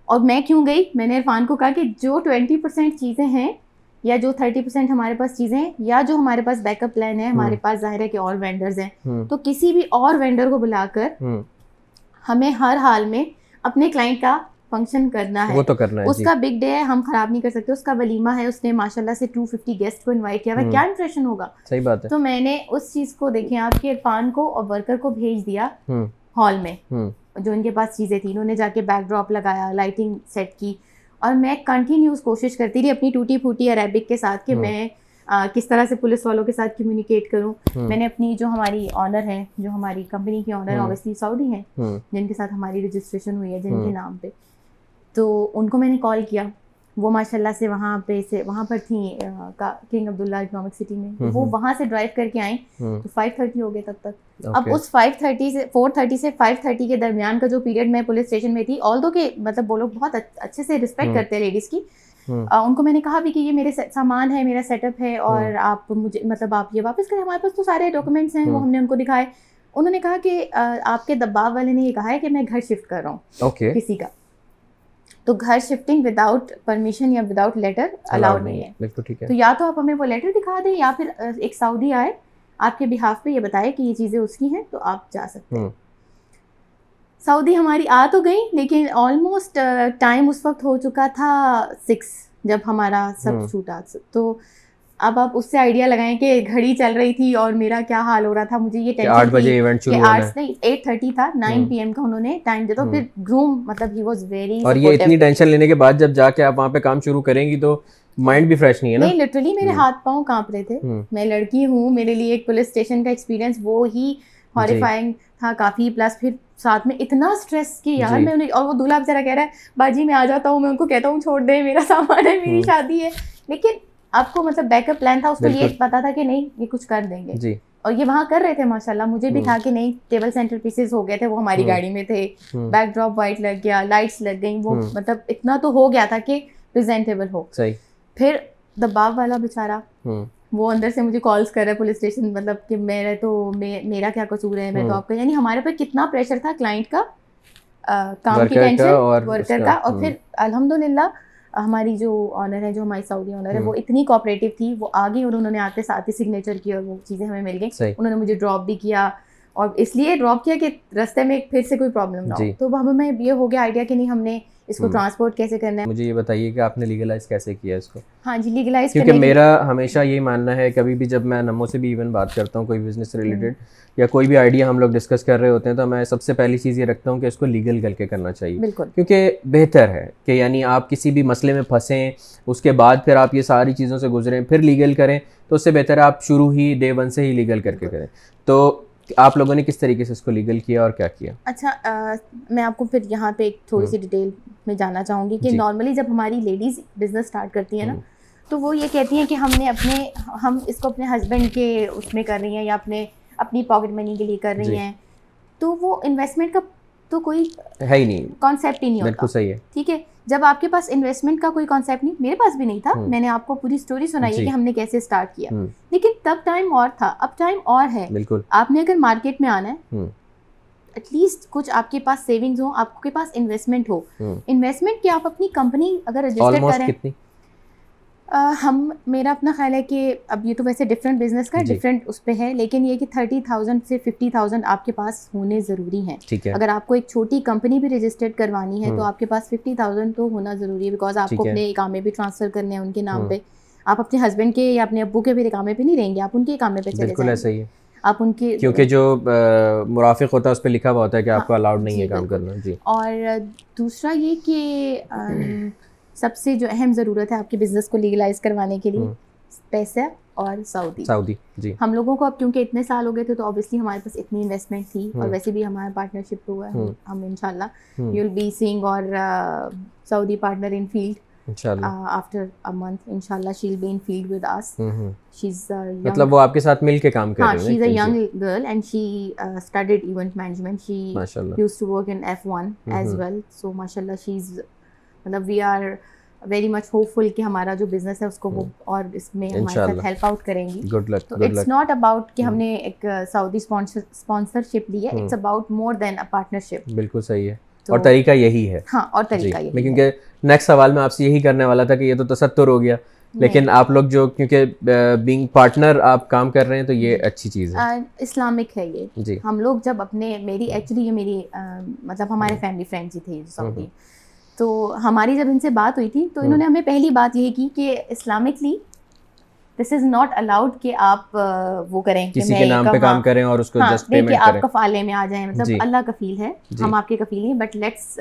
اور میں کیوں گئی؟ میں نے عرفان کو کہا کہ جو ٹوینٹی پرسینٹ چیزیں ہیں یا جو تھرٹی پرسینٹ ہمارے پاس چیزیں ہیں یا جو ہمارے پاس بیک اپ پلان ہے ہمارے پاس ظاہر ہے کہ اور وینڈرز ہیں۔ تو کسی بھی اور وینڈر کو بلا کر ہمیں ہر حال میں اپنے کلائنٹ کا فنکشن کرنا ہے۔ وہ تو کرنا ہے اس کا بگ ڈے ہے ہم خراب نہیں کر سکتے۔ اس کا ولیمہ ہے اس نے ماشاء اللہ سے ٹو ففٹی گیسٹ کو انوائٹ کیا۔ ہوا کیا امپریشن ہوگا؟ صحیح بات ہے۔ تو میں نے اس چیز کو دیکھیں آپ کے عرفان کو اور ورکر کو بھیج دیا ہال میں۔ جو ان کے پاس چیزیں تھیں۔ انہوں نے جا کے بیک ڈراپ لگایا لائٹنگ سیٹ کی۔ اور میں کنٹینیوس کوشش کرتی رہی اپنی ٹوٹی پھوٹی عربک کے ساتھ کہ میں کس طرح سے پولیس والوں کے ساتھ کمیونیکیٹ کروں؟ میں نے اپنی جو ہماری آنر ہے جو ہماری کمپنی کی آنر اوبیسلی سعودی ہیں جن کے ساتھ ہماری رجسٹریشن ہوئی ہے جن کے نام پہ۔ تو ان کو میں نے کال کیا۔ وہ ماشاء اللہ سے وہاں پہ سے وہاں پر تھیں کنگ عبداللہ اکنامک سٹی میں۔ وہ وہاں سے ڈرائیو کر کے آئیں۔ تو فائیو تھرٹی ہو گئے تب تک۔ اب اس فائیو تھرٹی سے فور تھرٹی سے فائیو تھرٹی کے درمیان کا جو پیریڈ میں پولیس اسٹیشن میں تھی آل دو کہ مطلب وہ لوگ بہت اچھے سے رسپیکٹ کرتے ہیں لیڈیز کی ان کو میں نے کہا بھی کہ یہ میرے سامان ہے میرا سیٹ اپ ہے اور آپ مجھے مطلب آپ یہ واپس کریں۔ ہمارے پاس تو سارے ڈاکومنٹس ہیں وہ ہم نے ان کو دکھائے۔ انہوں نے کہا کہ آپ کے دباؤ والے نے یہ کہا ہے کہ میں گھر شفٹ کر رہا ہوں کسی کا۔ تو گھر شفٹنگ وداؤٹ پرمیشن یا وداؤٹ لیٹر الاؤڈ نہیں ہے۔ تو یا تو آپ ہمیں وہ لیٹر دکھا دیں یا پھر ایک سعودی آئے آپ کے بحاف پہ یہ بتائے کہ یہ چیزیں اس کی ہیں تو آپ جا سکتے ہیں۔ سعودی ہماری آ تو گئی لیکن آلموسٹ ٹائم اس وقت ہو چکا تھا سکس جب ہمارا سب چھوٹا تو اب آپ اس سے آئیڈیا لگائیں کہ گھڑی چل رہی تھی اور میرا کیا حال ہو رہا تھا۔ مجھے یہ ایٹ تھرٹی تھا نائن پی ایم کا انہوں نے ٹائم دیا۔ تو پھر گروم مطلب ہی واز ویری اور یہ اتنی ٹینشن لینے کے بعد جب جا کے آپ وہاں پہ کام شروع کریں گی تو مائنڈ بھی فریش نہیں ہے نہیں لٹرلی میرے ہاتھ پاؤں کانپ رہے تھے۔ میں لڑکی ہوں میرے لیے ایک پولیس اسٹیشن کا ایکسپیرینس وہ ہی ہاریفائنگ تھا کافی پلس پھر ساتھ میں اتنا اسٹریس کہ یار میں انہیں اور وہ دولہا بےچارا کہہ رہا ہے باجی میں آ جاتا ہوں میں ان کو کہتا ہوں چھوڑ دے میرا سامان ہے میری شادی ہے۔ لیکن آپ کو مطلب بیک اپ پلان تھا اس کو یہ پتا تھا کہ نہیں یہ کچھ کر دیں گے۔ جی۔ اور یہ وہاں کر رہے تھے ماشاء اللہ مجھے بھی تھا کہ نہیں ٹیبل سینٹر پیسز ہو گئے تھے وہ ہماری گاڑی میں تھے۔ بیک ڈراپ وائٹ لگ گیا لائٹس لگ گئی وہ مطلب اتنا تو ہو گیا تھا کہ پریزنٹیبل ہو۔ پھر دباؤ والا بیچارہ وہ اندر سے مجھے کالس کر رہا ہے پولیس اسٹیشن مطلب کہ میرے تو میرا کیا قصور ہے؟ میں تو آپ کا یعنی ہمارے پہ کتنا پریشر تھا کلائنٹ کا کام کی ٹینشن ورکر کا۔ اور پھر الحمد للہ ہماری جو آنر ہے جو ہماری سعودی آنر ہے وہ اتنی کوآپریٹو تھی۔ وہ آگے اور انہوں نے آتے ساتھ ہی سگنیچر کی اور وہ چیزیں ہمیں مل گئی انہوں نے مجھے ڈراپ بھی کیا۔ اور اس لیے ڈراپ کیا کہ رستے میں پھر سے کوئی پرابلم نہ ہو. جی۔ تو ہمیں یہ ہو گیا آئیڈیا کہ نہیں ہم نے اس کو ٹرانسپورٹ کیسے کرنا ہے؟ مجھے یہ بتائیے کہ آپ نے لیگلائز کیسے کیا اس کو؟ ہاں جی لیگلائز کیونکہ میرا ہمیشہ یہ ماننا ہے کبھی بھی جب میں نمو سے بھی ایون بات کرتا ہوں کوئی بزنس ریلیٹڈ یا کوئی بھی آئیڈیا ہم لوگ ڈسکس کر رہے ہوتے ہیں تو میں سب سے پہلی چیز یہ رکھتا ہوں کہ اس کو لیگل کر کے کرنا چاہیے. بالکل. کیونکہ بہتر ہے کہ یعنی آپ کسی بھی مسئلے میں پھنسیں اس کے بعد پھر آپ یہ ساری چیزوں سے گزریں پھر لیگل کریں تو اس سے بہتر ہے آپ شروع ہی ڈے ون سے ہی لیگل کر کے کریں. تو آپ لوگوں نے کس طریقے سے اس کو لیگل کیا اور کیا کیا؟ اچھا میں آپ کو پھر یہاں پہ ایک تھوڑی سی ڈیٹیل میں جاننا چاہوں گی کہ نارملی جی۔ جب ہماری لیڈیز بزنس اسٹارٹ کرتی ہیں نا تو وہ یہ کہتی ہیں کہ ہم نے اپنے ہم اس کو اپنے ہسبینڈ کے اس میں کر رہی ہیں یا اپنے اپنی پاکٹ منی کے لیے کر رہی جی۔ ہیں۔ تو وہ انویسٹمنٹ کا تو کوئی ہے ہی نہیں۔ کانسیپٹ ہی نہیں ہوتا۔ صحیح ہے۔ ٹھیک ہے؟ جب آپ کے پاس انویسٹمنٹ کا کوئی کانسیپٹ نہیں میرے پاس بھی نہیں تھا میں نے آپ کو پوری اسٹوری سنائی ہے جی۔ کہ ہم نے کیسے اسٹارٹ کیا۔ لیکن تب ٹائم اور تھا اب ٹائم اور ہے۔ بالکل۔ آپ نے اگر مارکیٹ میں آنا ہے ایٹ لیسٹ کچھ آپ کے پاس سیونگز ہوں آپ کے پاس انویسٹمنٹ ہو۔ انویسٹمنٹ کہ آپ اپنی کمپنی اگر رجسٹر کریں۔ ہم میرا اپنا خیال ہے کہ اب یہ تو ویسے ڈفرینٹ بزنس کا ڈفرینٹ اس پہ ہے لیکن یہ کہ تھرٹی تھاؤزینڈ سے ففٹی تھاؤزینڈ آپ کے پاس ہونے ضروری ہیں۔ اگر آپ کو ایک چھوٹی کمپنی بھی رجسٹرڈ کروانی ہے تو آپ کے پاس ففٹی تھاؤزینڈ تو ہونا ضروری ہے بیکاز آپ کو اپنے اکامے بھی ٹرانسفر کرنے ہیں ان کے نام پہ۔ آپ اپنے ہسبینڈ کے یا اپنے ابو کے بھی اکامے پہ نہیں رہیں گے آپ ان کے اکامے پہ چلے جائیں آپ ان کے کیونکہ جو مرافق ہوتا ہے اس پہ لکھا ہوا ہوتا ہے کہ آپ کو الاؤڈ نہیں ہے کام کرنا۔ جی۔ اور دوسرا یہ کہ سب سے جو اہم ضرورت ہے آپ کے بزنس کو لیگلائز کروانے کے لیے پیسہ اور سعودی سعودی جی۔ ہم لوگوں کو اب کیونکہ اتنے سال ہو گئے تھے تو اوبیسلی ہمارے پاس اتنی انویسٹمنٹ تھی اور ویسے بھی ہمارا پارٹنرشپ ہوا ہے۔ ہم ان شاء اللہ یو ول بی سینگ اور Saudi partner in field after month ان شاء اللہ shall be in field with us مطلب وہ آپ کے ساتھ مل کے کام کر رہی ہیں she's a young girl and she studied event management she used to work in F one as well so ماشاء اللہ شیز مطلب we are very much hopeful کہ ہمارا جو بزنس ہے اس کو وہ اور اس میں ہمارے ساتھ ہیلپ آؤٹ کریں گی۔ تو اٹس ناٹ اباؤٹ کہ ہم نے ایک سعودی اسپانسرشپ لی ہے it's about more than a partnership بالکل صحیح ہے۔ اور طریقہ یہی ہے۔ ہاں اور طریقہ جی، یہی کیونکہ نیکسٹ سوال میں آپ سے یہی کرنے والا تھا کہ یہ تو تصتر ہو گیا۔ لیکن آپ لوگ جو کیونکہ بینگ پارٹنر آپ کام کر رہے ہیں تو یہ اچھی چیز ہے۔ اسلامک ہے یہ۔ جی۔ ہم لوگ جب اپنے میری ایکچولی یہ میری مطلب ہمارے فیملی فرینڈس ہی تھے سعودی تو ہماری جب ان سے بات ہوئی تھی تو انہوں نے ہمیں پہلی بات یہی کی کہ Islamically this is not allowed کہ آپ وہ کریں کسی کے نام پہ کام کریں اور اس کو جسٹ پیمنٹ کریں۔ آپ کفالے میں آ جائیں مطلب جی۔ اللہ کفیل ہے جی۔ ہم آپ کے کفیل ہیں but let's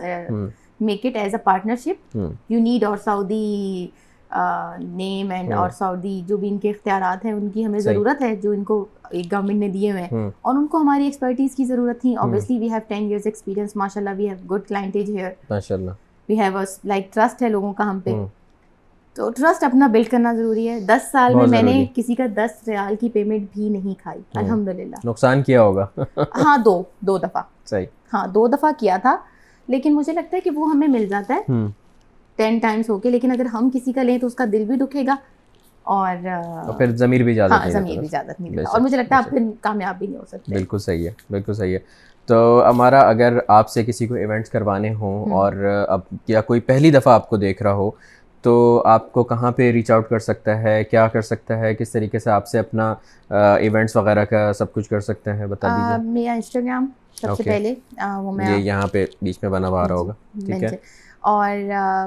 make it as a partnership you need اور سعودی نیم اینڈ اور سعودی جو بھی ان کے اختیارات ہیں ان کی ہمیں ضرورت ہے جو ان کو ایک گورنمنٹ نے دیے ہوئے ہیں۔ اور ان کو ہماری ایکسپرٹیز کی ضرورت تھی۔ Obviously we have ten years experience ماشاء اللہ we have good clientage here ماشاء اللہ وی ہیو لائک ٹرسٹ ہے لوگوں کا ہم پہ۔ تو ٹرسٹ اپنا بلڈ کرنا ضروری ہے۔ دس سال میں میں نے کسی کا دس ریال کی پیمنٹ بھی نہیں کھائی۔ الحمد للہ نقصان کیا ہوگا؟ ہاں دو دو دفعہ۔ صحیح۔ ہاں دو دفعہ کیا تھا۔ لیکن مجھے لگتا ہے کہ وہ ہمیں مل جاتا ہے۔ ٹین ٹائمس ہو کے۔ لیکن اگر ہم کسی کا لیں تو اس کا دل بھی دکھے گا۔ اور پھر ضمیر بھی زیادہ ضمیر بھی زیادہ نہیں اور مجھے لگتا ہے آپ پھر کامیاب بھی نہیں ہو سکتے۔ بالکل صحیح ہے بالکل صحیح ہے۔ تو ہمارا اگر آپ سے کسی کو ایونٹس کروانے ہوں اور اب یا کوئی پہلی دفعہ آپ کو دیکھ رہا ہو تو آپ کو کہاں پہ ریچ آؤٹ کر سکتا ہے؟ کیا کر سکتا ہے؟ کس طریقے سے آپ سے اپنا ایونٹس وغیرہ کا سب کچھ کر سکتے ہیں؟ بتا دیجیے میرا انسٹاگرام سب سے پہلے وہ میں یہاں پہ بیچ میں بنا ہوا رہا ہوگا۔ ٹھیک ہے۔ اور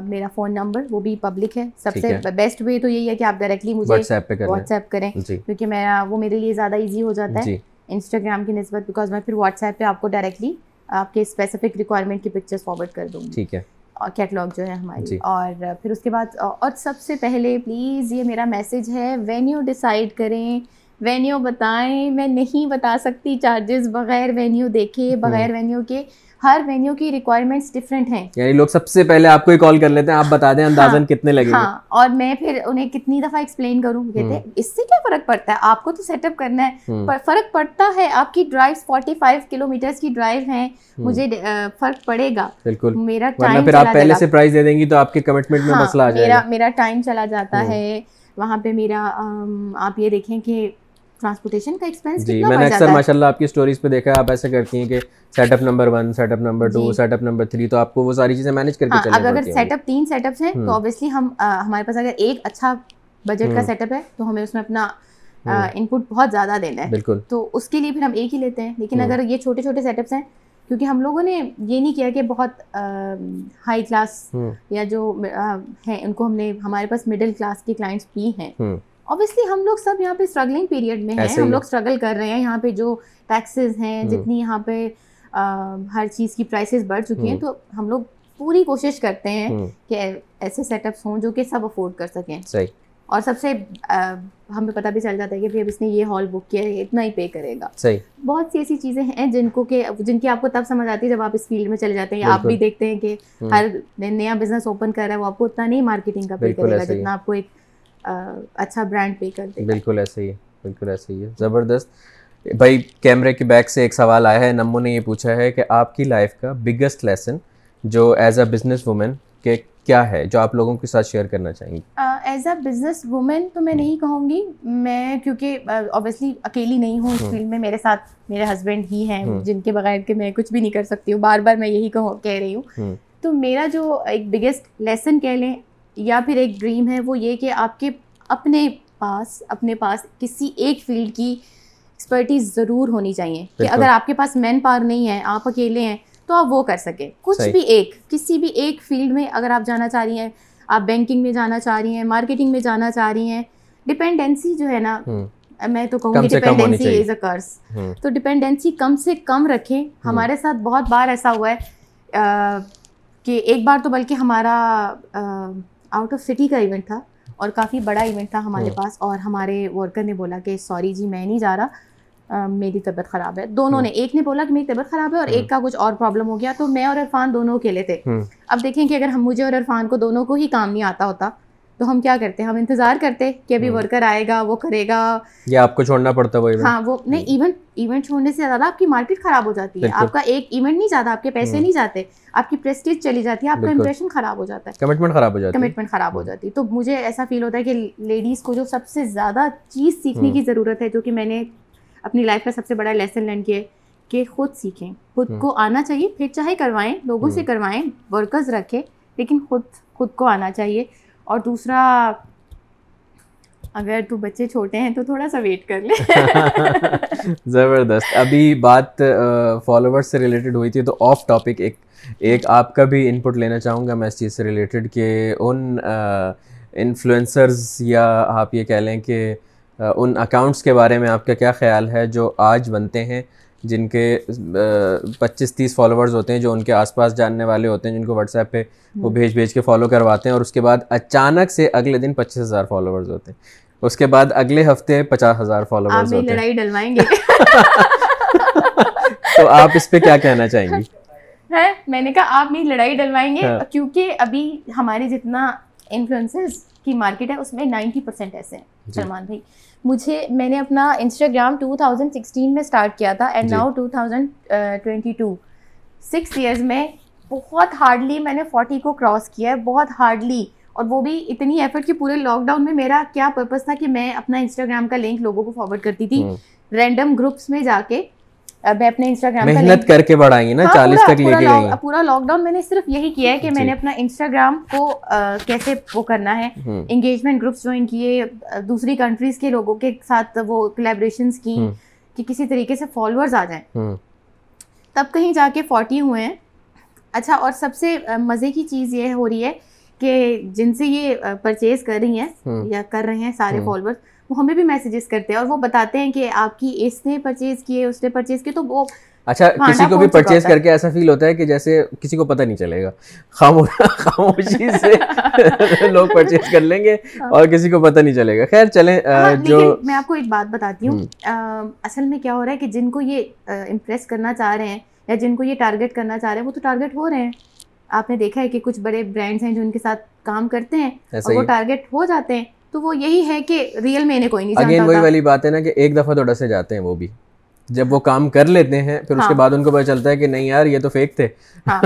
میرا فون نمبر وہ بھی پبلک ہے۔ سب سے بیسٹ وے تو یہی ہے کہ آپ ڈائریکٹلی مجھے واٹس ایپ پہ واٹس ایپ کریں۔ جی۔ کیونکہ میرا وہ میرے لیے زیادہ ایزی ہو جاتا ہے۔ جی۔ انسٹاگرام کی نسبت بیکاز میں پھر واٹس ایپ پہ آپ کو ڈائریکٹلی آپ کے اسپیسیفک ریکوائرمنٹ کی پکچرس فارورڈ کر دوں گی۔ ٹھیک ہے۔ اور کیٹلاگ جو ہے ہماری۔ جی۔ اور پھر اس کے بعد اور سب سے پہلے پلیز یہ میرا میسیج ہے وینیو ڈیسائڈ کریں وینیو بتائیں میں نہیں بتا سکتی چارجز بغیر وینیو دیکھے بغیر وینیو کے۔ ہر وینیو کی ریکوائرمنٹس ڈفرینٹ ہیں۔ یعنی لوگ سب سے پہلے آپ کو ہی کال کر لیتے ہیں آپ بتا دیں اندازن کتنے لگے ہاں اور میں پھر انہیں کتنی دفعہ ایکسپلین کروں کہتے ہیں اس سے کیا فرق پڑتا ہے؟ آپ کو تو سیٹ اپ کرنا ہے۔ فرق پڑتا ہے آپ کی drive forty five kilometres کی ڈرائیو ہیں۔ مجھے فرق پڑے گا۔ بالکل۔ میرا ٹائم پھر آپ پہلے سے پرائز دے دیں گی تو آپ کے کمٹمنٹ میں مسئلہ آ جائے گا۔ میرا ٹائم چلا جاتا ہے۔ وہاں پہ میرا آپ یہ دیکھیں کہ ٹرانسپورٹیشن کا ایکسپینس جی میں نے اکثر ماشاء اللہ آپ کی اسٹوریز پہ دیکھا آپ ایسے کرتی ہیں کہ setup number one setup number two setup number three تو آپ کو وہ ساری چیزیں مینیج کر کے چلیں اگر سیٹ اپ تین سیٹ اپس ہیں تو اوبیسلی ہم ہمارے پاس اگر ایک اچھا بجٹ کا سیٹ اپ ہے تو ہمیں اس میں اپنا ان پٹ بہت زیادہ دینا ہے۔ بالکل۔ تو اس کے لیے پھر ہم ایک ہی لیتے ہیں۔ لیکن اگر یہ چھوٹے چھوٹے سیٹ اپس ہیں کیونکہ ہم لوگوں نے یہ نہیں کیا کہ بہت ہائی کلاس یا جو ہیں ان کو ہم نے ہمارے پاس مڈل کلاس کے کلائنٹس بھی ہیں۔ اوبیسلی ہم لوگ سب یہاں پہ اسٹرگلنگ پیریڈ میں ہیں ہم لوگ اسٹرگل کر رہے ہیں۔ یہاں پہ جو ٹیکسیز ہیں جتنی یہاں پہ ہر چیز کی پرائسز بڑھ چکی ہیں تو ہم لوگ پوری کوشش کرتے ہیں کہ ایسے سیٹ اپس ہوں جو کہ سب افورڈ کر سکیں۔ اور سب سے ہمیں پتہ بھی چل جاتا ہے کہ اب اس نے یہ ہال بک کیا ہے اتنا ہی پے کرے گا۔ بہت سی ایسی چیزیں ہیں جن کو کہ جن کی آپ کو تب سمجھ آتی ہے جب آپ اس فیلڈ میں چلے جاتے ہیں۔ آپ بھی دیکھتے ہیں کہ ہر نیا بزنس اوپن کر رہا ہے وہ آپ کو اتنا نہیں مارکیٹنگ کا پے کرے گا جتنا آپ کو ایک اچھا برانڈ پے کر دے بالکل ایسا ہی ہے بالکل ایسا ہی ہے۔ زبردست۔ بھائی کیمرے کے بیک سے ایک سوال آیا ہے نمو نے یہ پوچھا ہے کہ آپ کی لائف کا بگیسٹ لیسن جو ایز اے بزنس وومن کہ کیا ہے جو آپ لوگوں کے ساتھ شیئر کرنا چاہیں گی؟ ایز اے بزنس وومن تو میں نہیں کہوں گی۔ میں کیونکہ اوبیسلی اکیلی نہیں ہوں اس فیلڈ میں میرے ساتھ میرے ہسبینڈ ہی ہیں جن کے بغیر کہ میں کچھ بھی نہیں کر سکتی ہوں۔ بار بار میں یہی کہہ رہی ہوں۔ تو میرا جو ایک بگیسٹ لیسن کہہ لیں یا پھر ایک ڈریم ہے وہ یہ کہ آپ کے اپنے پاس اپنے پاس کسی ایک فیلڈ کی ایکسپرٹیز ضرور ہونی چاہیے کہ اگر آپ کے پاس مین پاور نہیں ہے آپ اکیلے ہیں تو آپ وہ کر سکیں۔ کچھ بھی ایک کسی بھی ایک فیلڈ میں اگر آپ جانا چاہ رہی ہیں آپ بینکنگ میں جانا چاہ رہی ہیں مارکیٹنگ میں جانا چاہ رہی ہیں ڈپینڈینسی جو ہے نا میں تو کہوں گی ڈپینڈینسی از اے کرس تو ڈپینڈینسی کم سے کم رکھیں۔ ہمارے ساتھ بہت بار ایسا ہوا ہے کہ ایک بار تو بلکہ ہمارا آؤٹ آف سٹی کا ایونٹ تھا اور کافی بڑا ایونٹ تھا ہمارے پاس اور ہمارے ورکر نے بولا کہ سوری جی میں نہیں جا رہا میری طبیعت خراب ہے۔ دونوں نے ایک نے بولا کہ میری طبیعت خراب ہے اور ایک کا کچھ اور پرابلم ہو گیا تو میں اور عرفان دونوں اکیلے تھے۔ اب دیکھیں کہ اگر ہم مجھے اور عرفان کو دونوں کو ہی کام نہیں آتا ہوتا تو ہم کیا کرتے ہم انتظار کرتے کہ ابھی ورکر آئے گا وہ کرے گا۔ یا آپ کو چھوڑنا پڑتا وہ ہاں وہ نہیں ایونٹ ایونٹ چھوڑنے سے زیادہ آپ کی مارکیٹ خراب ہو جاتی ہے۔ آپ کا ایک ایونٹ نہیں جاتا آپ کے پیسے نہیں جاتے۔ آپ کی پریسٹیج چلی جاتی ہے آپ کا امپریشن خراب ہو جاتا ہے۔ کمٹمنٹ خراب ہو جاتی ہے۔ کمٹمنٹ خراب ہو جاتی ہے۔ تو مجھے ایسا فیل ہوتا ہے کہ لیڈیز کو جو سب سے زیادہ چیز سیکھنے کی ضرورت ہے جو کہ میں نے اپنی لائف کا سب سے بڑا لیسن لرن کیا کہ خود سیکھیں۔ خود کو آنا چاہیے پھر چاہے کروائیں لوگوں سے کروائیں ورکرز رکھیں لیکن خود خود کو آنا چاہیے۔ اور دوسرا، اگر تو بچے چھوٹے ہیں تو تھوڑا سا ویٹ کر لے۔ [LAUGHS] زبردست۔ ابھی بات فالوور سے ریلیٹڈ ہوئی تھی، تو آف ٹاپک ایک ایک آپ کا بھی ان پٹ لینا چاہوں گا میں اس چیز سے ریلیٹڈ کہ ان انفلوئنسرز یا آپ یہ کہہ لیں کہ ان اکاؤنٹس کے بارے میں آپ کا کیا خیال ہے جو آج بنتے ہیں۔ جن کے پچیس تیس فالوورز ہوتے ہیں جو ان کے آس پاس جاننے والے ہوتے ہیں جن کو واٹس ایپ پہ وہ بھیج بھیج کے فالو کرواتے ہیں اور اس کے بعد اچانک سے اگلے دن پچیس ہزار فالوورز ہوتے ہیں۔ اس کے بعد اگلے ہفتے پچاس ہزار فالوورز ہوتے ہیں۔ ڈلوائیں گے۔ [LAUGHS] تو آپ اس پہ کیا کہنا چاہیں گی؟ [LAUGHS] میں نے کہا آپ میری لڑائی ڈلوائیں گے ہاں۔ کیونکہ ابھی ہمارے جتنا انفلوئنسز کی مارکیٹ ہے اس میں نائنٹی پرسینٹ ایسے ہیں جی۔ سلمان بھائی۔ مجھے میں نے اپنا انسٹاگرام ٹو تھاؤزینڈ سکسٹین میں اسٹارٹ کیا تھا and now two thousand twenty two six years میں بہت ہارڈلی میں نے فورٹی کو کراس کیا ہے بہت ہارڈلی اور وہ بھی اتنی ایفرٹ کہ پورے لاک ڈاؤن میں میرا کیا پرپز تھا کہ میں اپنا انسٹاگرام کا لنک لوگوں کو فارورڈ کرتی تھی رینڈم گروپس میں جا کے۔ میں اپنے انسٹاگرام محنت کر کے بڑھائیں نا ہاں، چالیس تک لے کے پورا لاک ڈاؤن میں نے صرف یہی کیا ہے کہ میں نے جی۔ اپنا انسٹاگرام کو کیسے وہ کرنا ہے۔ انگیجمنٹ گروپس جوائن کیے دوسری کنٹریز کے لوگوں کے ساتھ وہ کلیبریشنس کی کہ کسی طریقے سے فالوورز آ جائیں۔ تب کہیں جا کے فورٹی ہوئے ہیں۔ اچھا اور سب سے مزے کی چیز یہ ہو رہی ہے کہ جن سے یہ پرچیز کر رہی ہیں یا کر رہے ہیں سارے فالوور وہ ہمیں بھی میسیجز کرتے ہیں اور وہ بتاتے ہیں کہ آپ کی اس نے پرچیز کیے اس نے پرچیز کیے تو وہ اچھا کسی کو بھی پرچیز کر کے ایسا فیل ہوتا ہے کہ جیسے کسی کو پتہ نہیں چلے گا۔ خاموشی سے [LAUGHS] لوگ پرچیز کر لیں گے۔ اور کسی کو پتہ نہیں چلے گا۔ خیر چلیں ہاں، جو میں آپ کو ایک بات بتاتی ہوں۔ اصل میں کیا ہو رہا ہے کہ جن کو یہ امپریس کرنا چاہ رہے ہیں یا جن کو یہ ٹارگیٹ کرنا چاہ رہے ہیں وہ تو ٹارگیٹ ہو رہے ہیں۔ آپ نے دیکھا ہے کہ کچھ بڑے برانڈس ہیں جو ان کے ساتھ کام کرتے ہیں اور وہ ٹارگیٹ ہو جاتے ہیں۔ تو وہ یہی ہے کہ ریئل میں انہیں کوئی نہیں اگین وہی والی بات ہے نا کہ ایک دفعہ تو ڈسے جاتے ہیں وہ بھی۔ جب وہ کام کر لیتے ہیں پھر اس کے ہاں۔ بعد ان کو پتہ چلتا ہے کہ نہیں یار یہ تو فیک تھے۔ ہاں۔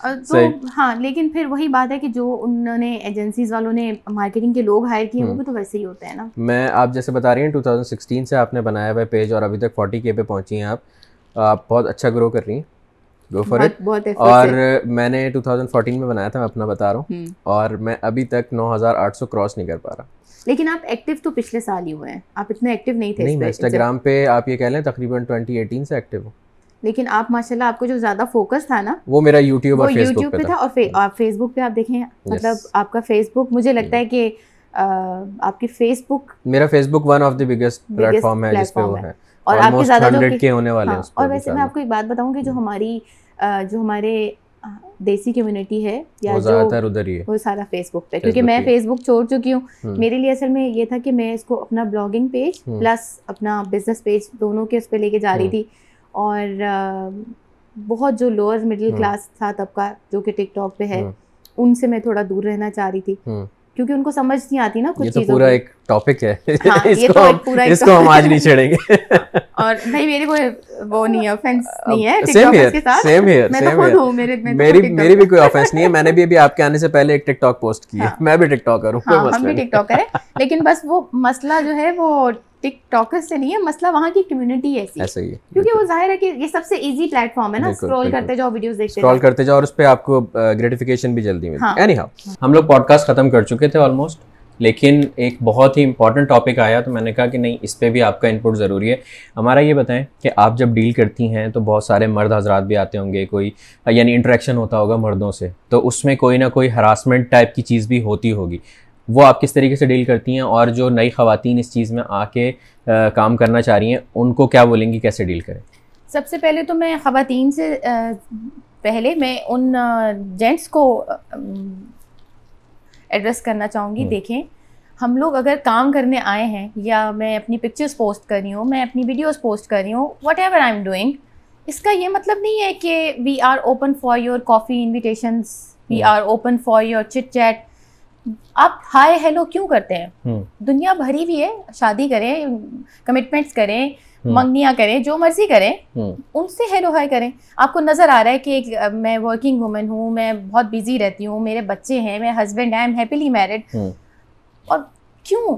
[LAUGHS] ہاں لیکن پھر وہی بات ہے کہ جو انہوں نے ایجنسیز والوں نے مارکیٹنگ کے لوگ ہائر کیے وہ بھی تو ویسے ہی ہوتے ہیں نا۔ میں آپ جیسے بتا رہی ہیں ٹو تھاؤزینڈ سکسٹین سے آپ نے بنایا ہوا ہے پیج اور ابھی تک فورٹی کے پہ پہنچی ہیں آپ۔ آپ بہت اچھا گرو کر رہی ہیں۔ گو فار اٹ اور میں نے ٹو تھاؤزینڈ فورٹین میں بنایا تھا میں اپنا بتا رہا ہوں۔ اور میں ابھی تک نو ہزار آٹھ سو کراس نہیں کر پا رہا۔ لیکن آپ ایکٹیو تو پچھلے سال ہی ہوئے ہیں۔ آپ اتنے ایکٹیو نہیں تھے نہیں انسٹاگرام پہ آپ یہ کہہ لیں تقریباً ٹوئنٹی ایٹین سے ایکٹیو ہوں۔ لیکن آپ ماشاء اللہ آپ کو جو زیادہ فوکس تھا نا وہ میرا یوٹیوب اور بک پہ تھا۔ اور فیس بک پہ آپ دیکھیں مطلب آپ کا فیس بک مجھے لگتا ہے کہ آپ کی فیس بک میرا Facebook one of the biggest platform ہے جس پہ وہ ہے۔ اور آپ کے زیادہ ہونے والے ہیں اور ویسے میں آپ کو ایک بات بتاؤں کہ جو ہماری جو ہمارے دیسی کمیونٹی ہے یا جو وہ سارا فیس بک پہ کیونکہ میں فیس بک چھوڑ چکی ہوں۔ میرے لیے اصل میں یہ تھا کہ میں اس کو اپنا بلاگنگ پیج پلس اپنا بزنس پیج دونوں کے اس پہ لے کے جا رہی تھی۔ اور بہت جو لوور مڈل کلاس تھا کا جو کہ ٹک ٹاک پہ ہے ان سے میں تھوڑا دور رہنا چاہ رہی تھی۔ کیونکہ ان کو سمجھ نہیں آتی نا کچھ چیزوں پورا ایک ٹاپک ہے۔ ہاں، [LAUGHS] اس کو ہم آج نہیں چھڑیں گے۔ اور نہیں میرے کوئی وہ نہیں ہے آفینس نہیں ہے same here same here same here میری میری بھی کوئی آفینس نہیں ہے۔ میں نے بھی ابھی آپ کے آنے سے پہلے ایک ٹک ٹاک پوسٹ کی ہے۔ میں بھی ٹک ٹاکر ہوں ہم بھی ٹک ٹاکر ہیں۔ لیکن بس وہ مسئلہ جو ہے وہ ٹک ٹاکر سے نہیں ہے مسئلہ وہاں کی کمیونٹی ایسی ایسا ہی ہے۔ کیونکہ وہ ظاہر ہے کہ یہ سب سے ایزی پلیٹ فارم ہے نا اسکرول کرتے جاؤ ویڈیوز دیکھتے اسکرول کرتے جاؤ اور اس پہ آپ کو گریٹیفیکیشن بھی جلدی ملتی ہے۔ اینی ہاؤ ہم لوگ پوڈ کاسٹ ختم کر چکے تھے آلموسٹ لیکن ایک بہت ہی امپورٹنٹ ٹاپک آیا تو میں نے کہا کہ نہیں اس پہ بھی آپ کا انپٹ ضروری ہے۔ ہمارا یہ بتائیں کہ آپ جب ڈیل کرتی ہیں تو بہت سارے مرد حضرات بھی آتے ہوں گے کوئی یعنی انٹریکشن ہوتا ہوگا مردوں سے تو اس میں کوئی نہ کوئی ہراسمنٹ ٹائپ کی چیز بھی ہوتی ہوگی۔ وہ آپ کس طریقے سے ڈیل کرتی ہیں اور جو نئی خواتین اس چیز میں آ کے کام کرنا چاہ رہی ہیں ان کو کیا بولیں گی کیسے ڈیل کریں؟ سب سے پہلے تو میں خواتین سے پہلے میں ان جینٹس کو ایڈریس کرنا چاہوں گی دیکھیں۔ ہم لوگ اگر کام کرنے آئے ہیں یا میں اپنی پکچرس پوسٹ کر رہی ہوں میں اپنی ویڈیوز پوسٹ کر رہی ہوں whatever I am doing اس کا یہ مطلب نہیں ہے کہ we are open for your coffee invitations we are open for your chit chat آپ ہائے ہیلو کیوں کرتے ہیں؟ دنیا بھری بھی ہے شادی کریں کمٹمنٹس کریں منگنیاں کریں جو مرضی کریں ان سے ہیلو ہائی کریں۔ آپ کو نظر آ رہا ہے کہ میں ورکنگ وومن ہوں میں بہت بزی رہتی ہوں میرے بچے ہیں میں husband I am happily married اور کیوں؟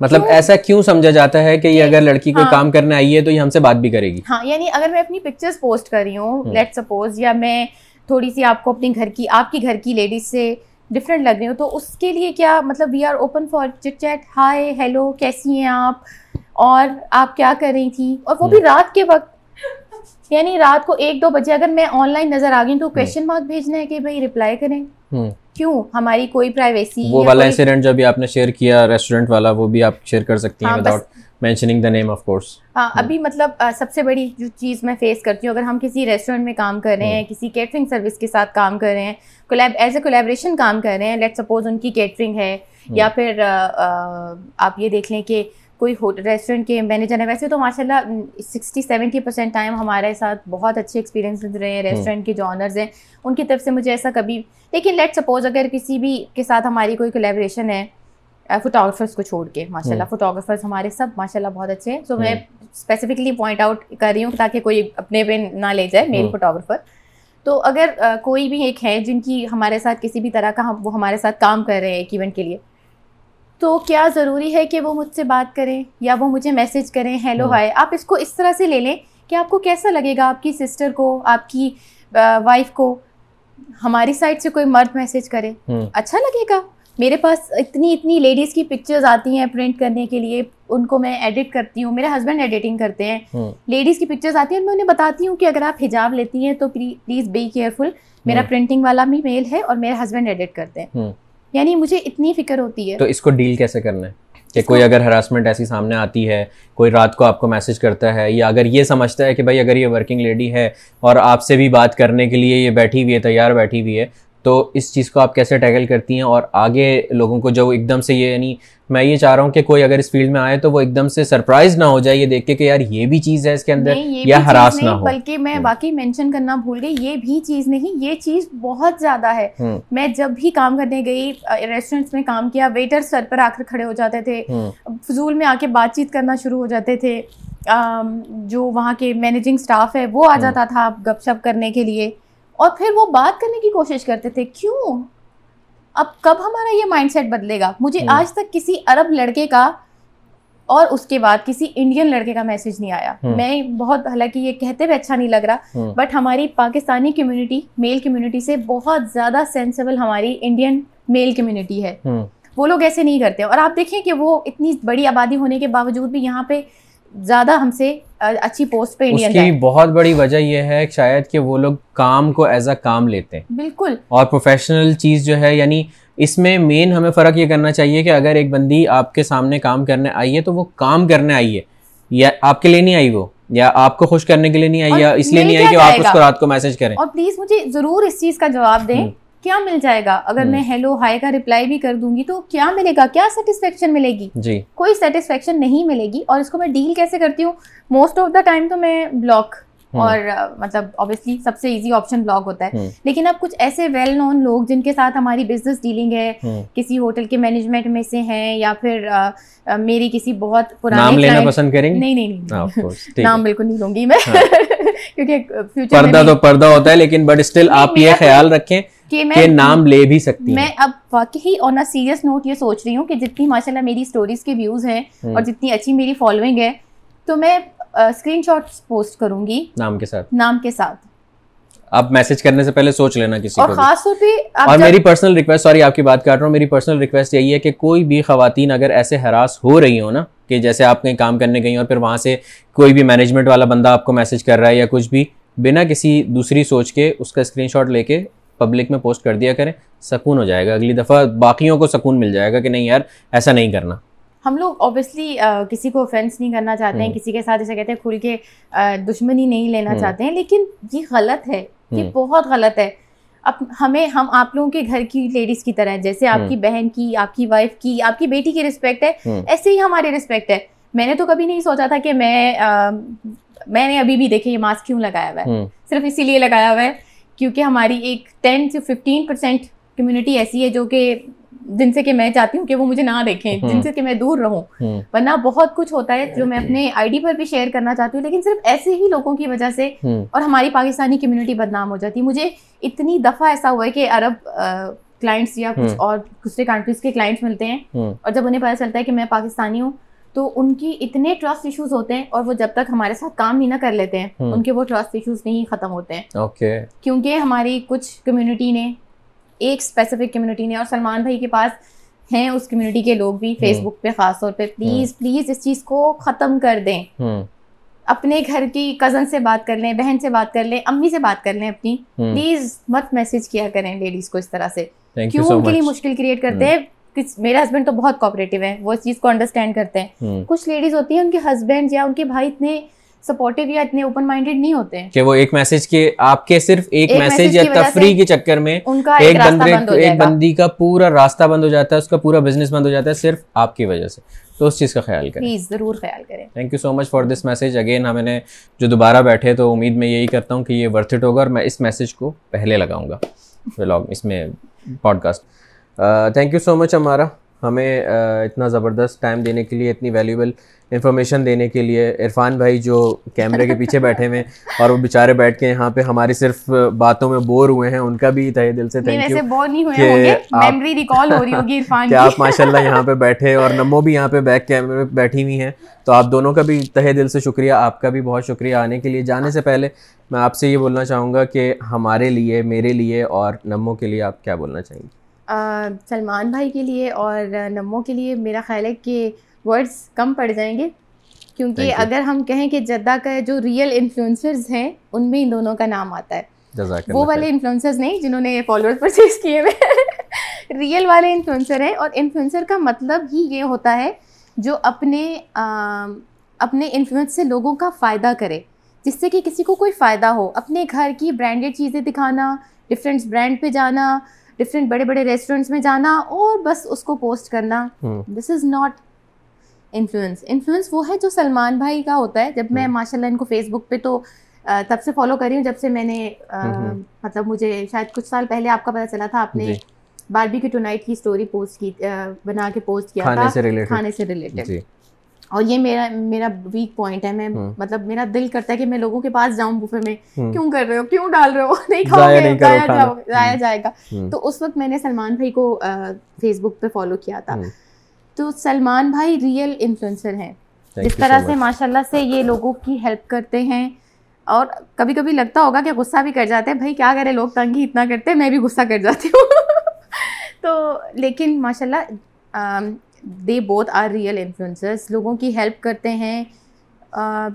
مطلب ایسا کیوں سمجھا جاتا ہے کہ یہ اگر لڑکی کوئی ہاں۔ کام کرنے آئی ہے تو یہ ہم سے بات بھی کرے گی؟ ہاں یعنی اگر میں اپنی پکچرز پوسٹ کر رہی ہوں لیٹ سپوز یا میں تھوڑی سی آپ کو اپنے گھر کی آپ کی گھر کی لیڈیز سے ڈفرینٹ لگ رہی ہوں۔ تو اس کے لیے کیا مطلب we are open for chit chat hi hello کیسی ہیں آپ؟ اور آپ کیا کر رہی تھی اور وہ بھی رات کے وقت یعنی رات کو ایک دو بجے اگر میں آن لائن نظر آ گئی تو کوشچن مارک بھیجنا ہے کہ بھائی ریپلائی کریں۔ کیوں؟ ہماری کوئی پرائیویسی وہ والا انسیڈنٹ جو بھی آپ نے شیئر کیا ریسٹورنٹ والا وہ بھی آپ شیئر کر سکتی ہیں without mentioning the name of course ابھی مطلب سب سے بڑی جو چیز میں فیس کرتی ہوں اگر ہم کسی ریسٹورینٹ میں کام کر رہے ہیں کسی کیٹرنگ سروس کے ساتھ کام کر رہے ہیں کولیب ایز اے کولیبریشن کام کر رہے ہیں لیٹ سپوز ان کی کیٹرنگ ہے یا پھر آپ یہ دیکھ لیں کہ کوئی ریسٹورینٹ کے مینیجر ہیں ویسے تو ماشاء اللہ سکسٹی سیونٹی پرسینٹ ٹائم ہمارے ساتھ بہت اچھے ایکسپیرینس رہے ہیں ریسٹورینٹ کے جو آنرز ہیں ان کی طرف سے مجھے ایسا کبھی لیکن لیٹ سپوز اگر کسی بھی کے ساتھ ہماری کوئی کولیبریشن ہے فوٹوگرافرس کو چھوڑ کے ماشاء اللہ فوٹوگرافرس ہمارے سب ماشاء اللہ بہت اچھے ہیں۔ سو میں اسپیسیفکلی پوائنٹ آؤٹ کر رہی ہوں تاکہ کوئی اپنے پہ نہ لے جائے میل فوٹوگرافر تو اگر کوئی بھی ایک ہے جن کی ہمارے ساتھ کسی بھی طرح کا وہ ہمارے ساتھ کام کر رہے ہیں ایک ایونٹ کے لیے تو کیا ضروری ہے کہ وہ مجھ سے بات کریں یا وہ مجھے میسیج کریں ہیلو ہائے آپ اس کو اس طرح سے لے لیں کہ آپ کو کیسا لگے گا آپ کی سسٹر کو آپ کی وائف کو ہماری سائڈ سے کوئی مرد میسیج کرے اچھا لگے گا۔ میرے پاس اتنی اتنی لیڈیز کی پکچرز آتی ہیں پرنٹ کرنے کے لیے ان کو میں ایڈٹ کرتی ہوں۔ میرے ہسبینڈ ایڈیٹنگ کرتے ہیں۔ لیڈیز کی پکچرز آتی ہیں میں انہیں بتاتی ہوں کہ اگر آپ حجاب لیتی ہیں تو پلیز بی کیئرفل میرا پرنٹنگ والا بھی میل ہے اور میرے ہسبینڈ ایڈٹ کرتے ہیں۔ یعنی مجھے اتنی فکر ہوتی ہے۔ تو اس کو ڈیل کیسے کرنا ہے؟ کہ کوئی اگر ہراسمنٹ ایسی سامنے آتی ہے کوئی رات کو آپ کو میسج کرتا ہے یا اگر یہ سمجھتا ہے کہ بھائی اگر یہ ورکنگ لیڈی ہے اور آپ سے بھی بات کرنے کے لیے یہ بیٹھی ہوئی ہے تیار بیٹھی ہوئی ہے تو اس چیز کو آپ کیسے ٹیکل کرتی ہیں اور آگے لوگوں کو جو ایک دم سے یہ یعنی میں یہ چاہ رہا ہوں کہ کوئی اگر اس فیلڈ میں آئے تو وہ ایک دم سے سرپرائز نہ ہو جائے یہ دیکھ کے کہ یار یہ بھی چیز ہے اس کے اندر یا ہراس نہ ہو۔ بلکہ میں باقی مینشن کرنا بھول گئی یہ بھی چیز نہیں یہ چیز بہت زیادہ ہے۔ میں جب بھی کام کرنے گئی ریسٹورینٹس میں کام کیا ویٹر سر پر آ کر کھڑے ہو جاتے تھے۔ فضول میں آ کے بات چیت کرنا شروع ہو جاتے تھے۔ جو وہاں کے مینیجنگ اسٹاف ہے وہ آ جاتا تھا گپ شپ کرنے کے لیے۔ اور پھر وہ بات کرنے کی کوشش کرتے تھے کیوں؟ اب کب ہمارا یہ مائنڈ سیٹ بدلے گا؟ مجھے آج تک کسی عرب لڑکے کا اور اس کے بعد کسی انڈین لڑکے کا میسج نہیں آیا۔ میں بہت حالانکہ یہ کہتے ہوئے اچھا نہیں لگ رہا بٹ ہماری پاکستانی کمیونٹی میل کمیونٹی سے بہت زیادہ سینسیبل ہماری انڈین میل کمیونٹی ہے۔ وہ لوگ ایسے نہیں کرتے۔ اور آپ دیکھیں کہ وہ اتنی بڑی آبادی ہونے کے باوجود بھی یہاں پہ زیادہ ہم سے اچھی پوسٹ پہ انڈین کی بہت بڑی وجہ یہ ہے شاید کہ وہ لوگ کام کو ایز اے کام لیتے ہیں۔ بالکل۔ اور پروفیشنل چیز جو ہے یعنی اس میں مین ہمیں فرق یہ کرنا چاہیے کہ اگر ایک بندی آپ کے سامنے کام کرنے آئی ہے تو وہ کام کرنے آئی ہے۔ یا آپ کے لیے نہیں آئی وہ یا آپ کو خوش کرنے کے لیے نہیں آئی یا اس لیے نہیں آئی کہ آپ اس کو رات کو میسج کریں۔ اور پلیز مجھے ضرور اس چیز کا جواب دیں۔ کیا مل جائے گا؟ اگر میں ہیلو ہائی کا ریپلائی بھی کر دوں گی تو کیا ملے گا؟ کیا سیٹسفیکشن ملے گی؟ جی۔ کوئی سیٹسفیکشن نہیں ملے گی اور اس کو میں ڈیل کیسے کرتی ہوں؟ موسٹ آف دا ٹائم تو میں بلاک اور مطلب اوبیسلی سب سے ایزی آپشن بلاک ہوتا ہے۔ لیکن اب کچھ ایسے ویل نون لوگ جن کے ساتھ ہماری بزنس ڈیلنگ ہے کسی ہوٹل کے مینجمنٹ میں سے ہیں یا پھر میری کسی بہت پرانے گے نہیں نہیں نام بالکل نہیں لوں گی میں۔ ہاں۔ کیونکہ پردہ تو پردہ ہوتا ہے لیکن بٹ اسٹل آپ یہ خیال رکھیں کہ نام لے بھی سکتی میں اب واقعی آن اے سیریس نوٹ یہ سوچ رہی ہوں کہ جتنی ماشاء اللہ میری اسٹوریز کے ویوز ہیں اور جتنی اچھی میری فالوئنگ ہے تو میں اسکرین شاٹ پوسٹ کروں گی نام کے ساتھ۔ نام کے ساتھ۔ آپ میسج کرنے سے پہلے سوچ لینا کسی اور خاص طور پہ اور میری پرسنل ریکویسٹ سوری آپ کی بات کر رہا ہوں میری پرسنل ریکویسٹ یہی ہے کہ کوئی بھی خواتین اگر ایسے ہراس ہو رہی ہو نا کہ جیسے آپ کہیں کام کرنے گئی اور پھر وہاں سے کوئی بھی مینجمنٹ والا بندہ آپ کو میسج کر رہا ہے یا کچھ بھی بنا کسی دوسری سوچ کے اس کا اسکرین شاٹ لے کے پبلک میں پوسٹ کر دیا کریں سکون ہو جائے گا۔ اگلی دفعہ باقیوں کو سکون مل جائے گا کہ نہیں یار ایسا نہیں کرنا۔ ہم لوگ اوبیسلی کسی کو افینس نہیں کرنا چاہتے ہیں کسی کے ساتھ جیسے کہتے ہیں کھل کے دشمنی نہیں لینا چاہتے ہیں لیکن یہ غلط ہے۔ یہ بہت غلط ہے۔ اب ہمیں ہم آپ لوگوں کے گھر کی لیڈیز کی طرح جیسے آپ کی بہن کی آپ کی وائف کی آپ کی بیٹی کی رسپیکٹ ہے۔ ایسے ہی ہماری رسپیکٹ ہے۔ میں نے تو کبھی نہیں سوچا تھا کہ میں میں نے ابھی بھی دیکھے یہ ماسک کیوں لگایا ہوا ہے۔ صرف اسی لیے لگایا ہوا ہے کیونکہ ہماری ایک ٹین سے ففٹین پرسینٹ کمیونٹی ایسی ہے جو کہ جن سے کہ میں چاہتی ہوں کہ وہ مجھے نہ دیکھیں جن سے کہ میں دور رہوں۔ ورنہ بہت کچھ ہوتا ہے جو میں اپنے آئی ڈی پر بھی شیئر کرنا چاہتی ہوں لیکن صرف ایسے ہی لوگوں کی وجہ سے اور ہماری پاکستانی کمیونٹی بدنام ہو جاتی۔ ہے مجھے اتنی دفعہ ایسا ہوا ہے کہ عرب کلائنٹس یا کچھ اور دوسرے کنٹریز کے کلائنٹس ملتے ہیں اور جب انہیں پتہ چلتا ہے کہ میں پاکستانی ہوں تو ان کی اتنے ٹرسٹ ایشوز ہوتے ہیں اور وہ جب تک ہمارے ساتھ کام نہیں نہ کر لیتے ہیں ان کے وہ ٹرسٹ ایشوز نہیں ختم ہوتے ہیں۔ کیونکہ ہماری کچھ کمیونٹی نے ایک اسپیسیفک کمیونٹی نے اور سلمان بھائی کے پاس ہیں اس کمیونٹی کے لوگ بھی فیس بک پہ خاص طور پہ۔ پلیز پلیز اس چیز کو ختم کر دیں۔ اپنے گھر کی کزن سے بات کر لیں بہن سے بات کر لیں امی سے بات کر لیں اپنی۔ پلیز مت میسج کیا کریں لیڈیز کو اس طرح سے۔ کیوں؟ ان کے لیے مشکل کریٹ کرتے ہیں۔ میرے ہسبینڈ تو بہت کوپریٹو ہے وہ اس چیز کو انڈرسٹینڈ کرتے ہیں۔ کچھ لیڈیز ہوتی ہیں ان کے ہسبینڈ یا ان کے بھائی اتنے سپورٹیو یا اتنے اوپن مائنڈیڈ نہیں ہوتے کہ وہ ایک میسج کے آپ کے صرف ایک میسج یا تفریح کے چکر میں ایک بندے ایک بندی کا پورا راستہ بند ہو جاتا ہے اس کا پورا بزنس بند ہو جاتا ہے صرف آپ کی وجہ سے۔ تو اس چیز کا خیال کریں۔ پلیز ضرور خیال کریں۔ Thank you so much for this message again ہم نے جو دوبارہ بیٹھے تو امید میں یہی کرتا ہوں کہ یہ ورتھ اٹ ہوگا اور میں اس میسج کو پہلے لگاؤں گا۔ ولاگ اس میں podcast thank you so much ہمارا ہمیں اتنا زبردست ٹائم دینے کے لیے اتنی ویلیوبل انفارمیشن دینے کے لیے عرفان بھائی جو کیمرے کے پیچھے بیٹھے ہوئے اور وہ بیچارے بیٹھ کے یہاں پہ ہماری صرف باتوں میں بور ہوئے ہیں ان کا بھی تہ دل سے تھینک یو کہ آپ ماشاء اللہ یہاں پہ بیٹھے اور نمو بھی یہاں پہ بیک کیمرے بیٹھی ہوئی ہیں۔ تو آپ دونوں کا بھی تہ دل سے شکریہ آپ کا بھی بہت شکریہ آنے کے لیے۔ جانے سے پہلے میں آپ سے یہ بولنا چاہوں گا کہ ہمارے لیے میرے لیے اور نمو کے لیے آپ کیا بولنا چاہیں گے؟ سلمان بھائی کے لیے اور نمو کے لیے میرا خیال ہے کہ ورڈس کم پڑ جائیں گے۔ کیونکہ اگر ہم کہیں کہ جدہ کا جو ریئل انفلوئنسرز ہیں ان میں ان دونوں کا نام آتا ہے۔ وہ والے انفلوئنسرز نہیں جنہوں نے فالوورز پرچیز کیے ہوئے۔ ریئل والے انفلوئنسر ہیں اور انفلوئنسر کا مطلب ہی یہ ہوتا ہے جو اپنے اپنے انفلوئنس سے لوگوں کا فائدہ کرے۔ جس سے کہ کسی کو کوئی فائدہ ہو۔ اپنے گھر کی برانڈیڈ چیزیں دکھانا ڈفرینٹ برانڈ پہ جانا ڈفرینٹ بڑے بڑے ریسٹورینٹس میں جانا اور بس اس کو پوسٹ کرنا. This is not influence influence وہ ہے جو سلمان بھائی کا ہوتا ہے. جب میں ماشاء اللہ ان کو فیس بک پہ تو تب سے فالو کر رہی ہوں جب سے میں نے مطلب مجھے شاید کچھ سال پہلے آپ کا پتا چلا تھا آپ نے باربی کی ٹو نائٹ کی اسٹوری پوسٹ کی بنا کے پوسٹ کیا تھا. کھانے سے ریلیٹڈ جی۔ اور یہ میرا میرا ویک پوائنٹ ہے میں مطلب میرا دل کرتا ہے کہ میں لوگوں کے پاس جاؤں بفے میں۔ کیوں کر رہے ہو؟ کیوں ڈال رہے ہو؟ [LAUGHS] نہیں کھاؤ گے ضائع جائے گا۔ تو اس وقت میں نے سلمان بھائی کو فیس بک پہ فالو کیا تھا۔ تو سلمان بھائی ریئل انفلوئنسر ہیں۔ جس طرح سے ماشاء اللہ سے یہ لوگوں کی ہیلپ کرتے ہیں۔ اور کبھی کبھی لگتا ہوگا کہ غصہ بھی کر جاتے ہیں۔ بھائی کیا کرے؟ لوگ تنگ ہی اتنا کرتے میں بھی غصہ کر جاتی ہوں۔ [LAUGHS] تو لیکن ماشاء اللہ they both are real influencers لوگوں کی ہیلپ کرتے ہیں۔